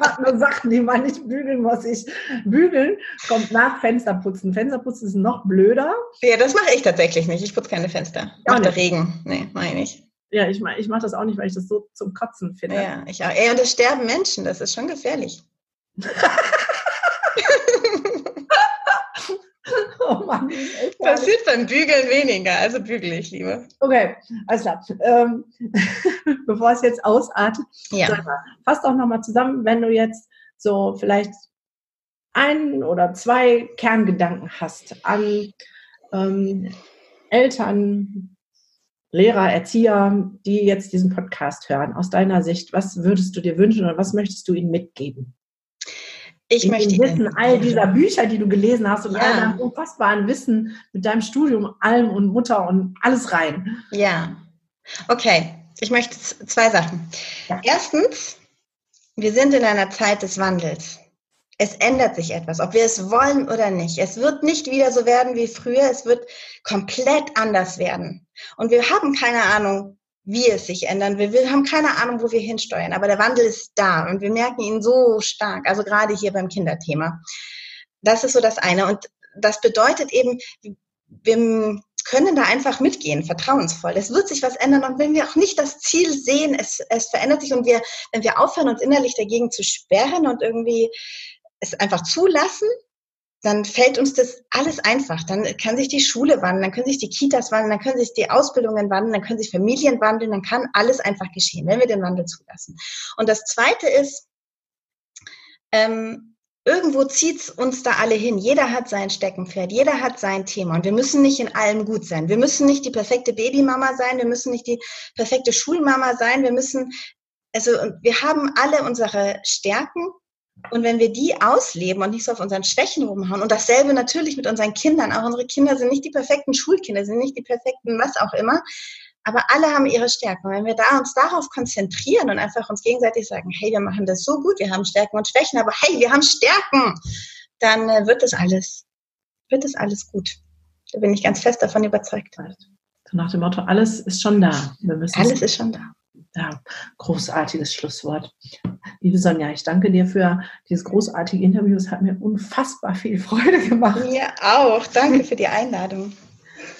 habe nur Sachen, die man nicht bügeln muss. Ich bügeln kommt nach Fensterputzen. Fensterputzen ist noch blöder. Ja, das mache ich tatsächlich nicht. Ich putze keine Fenster. Macht der Regen. Nee, mache ich. Ja, ich mache ich mach das auch nicht, weil ich das so zum Kotzen finde. Ja, ich auch. Ey, und es sterben Menschen, das ist schon gefährlich. oh Mann, Passiert beim Bügeln weniger, also bügel ich lieber. Okay, alles klar. Ähm, bevor es jetzt ausartet, ja. mal, fass doch nochmal zusammen, wenn du jetzt so vielleicht ein oder zwei Kerngedanken hast an ähm, Eltern, Lehrer, Erzieher, die jetzt diesen Podcast hören, aus deiner Sicht, was würdest du dir wünschen oder was möchtest du ihnen mitgeben? Ich in möchte Wissen all dieser Bücher, die du gelesen hast und ja. all deinem unfassbaren Wissen mit deinem Studium, allem und Mutter und alles rein. Ja. Okay. Ich möchte zwei Sachen. Ja. Erstens, wir sind in einer Zeit des Wandels. Es ändert sich etwas, ob wir es wollen oder nicht. Es wird nicht wieder so werden wie früher. Es wird komplett anders werden. Und wir haben keine Ahnung, wie es sich ändern will. Wir haben keine Ahnung, wo wir hinsteuern, aber der Wandel ist da und wir merken ihn so stark, also gerade hier beim Kinderthema. Das ist so das eine. Und das bedeutet eben, wir können da einfach mitgehen, vertrauensvoll. Es wird sich was ändern und wenn wir auch nicht das Ziel sehen, es, es verändert sich und wir, wenn wir aufhören, uns innerlich dagegen zu sperren und irgendwie es einfach zulassen, dann fällt uns das alles einfach. Dann kann sich die Schule wandeln, dann können sich die Kitas wandeln, dann können sich die Ausbildungen wandeln, dann können sich Familien wandeln, dann kann alles einfach geschehen, wenn wir den Wandel zulassen. Und das Zweite ist, ähm, irgendwo zieht's uns da alle hin. Jeder hat sein Steckenpferd, jeder hat sein Thema und wir müssen nicht in allem gut sein. Wir müssen nicht die perfekte Babymama sein, wir müssen nicht die perfekte Schulmama sein, wir müssen, also wir haben alle unsere Stärken Und wenn wir die ausleben und nicht so auf unseren Schwächen rumhauen und dasselbe natürlich mit unseren Kindern, auch unsere Kinder sind nicht die perfekten Schulkinder, sind nicht die perfekten was auch immer, aber alle haben ihre Stärken. wenn wir da uns darauf konzentrieren und einfach uns gegenseitig sagen, hey, wir machen das so gut, wir haben Stärken und Schwächen, aber hey, wir haben Stärken, dann äh, wird das alles, wird das alles gut. Da bin ich ganz fest davon überzeugt. So nach dem Motto, alles ist schon da. alles ist schon da. Ja, großartiges Schlusswort. Liebe Sonja, ich danke dir für dieses großartige Interview. Es hat mir unfassbar viel Freude gemacht. Mir auch. Danke für die Einladung.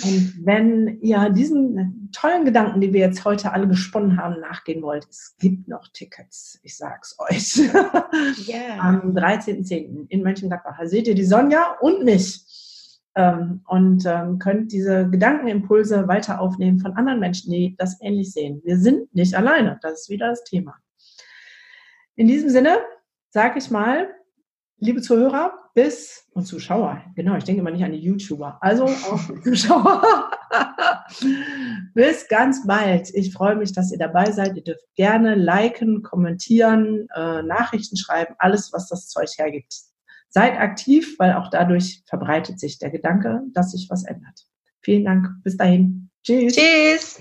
Und wenn ihr diesen tollen Gedanken, die wir jetzt heute alle gesponnen haben, nachgehen wollt, es gibt noch Tickets. Ich sag's euch. Yeah. Am 13.10. in Mönchengladbach seht ihr die Sonja und mich. Ähm, und ähm, könnt diese Gedankenimpulse weiter aufnehmen von anderen Menschen, die das ähnlich sehen. Wir sind nicht alleine. Das ist wieder das Thema. In diesem Sinne sage ich mal, liebe Zuhörer, bis und Zuschauer, genau, ich denke immer nicht an die YouTuber, also auch Zuschauer. bis ganz bald. Ich freue mich, dass ihr dabei seid. Ihr dürft gerne liken, kommentieren, äh, Nachrichten schreiben, alles, was das Zeug hergibt. Seid aktiv, weil auch dadurch verbreitet sich der Gedanke, dass sich was ändert. Vielen Dank. Bis dahin. Tschüss. Tschüss.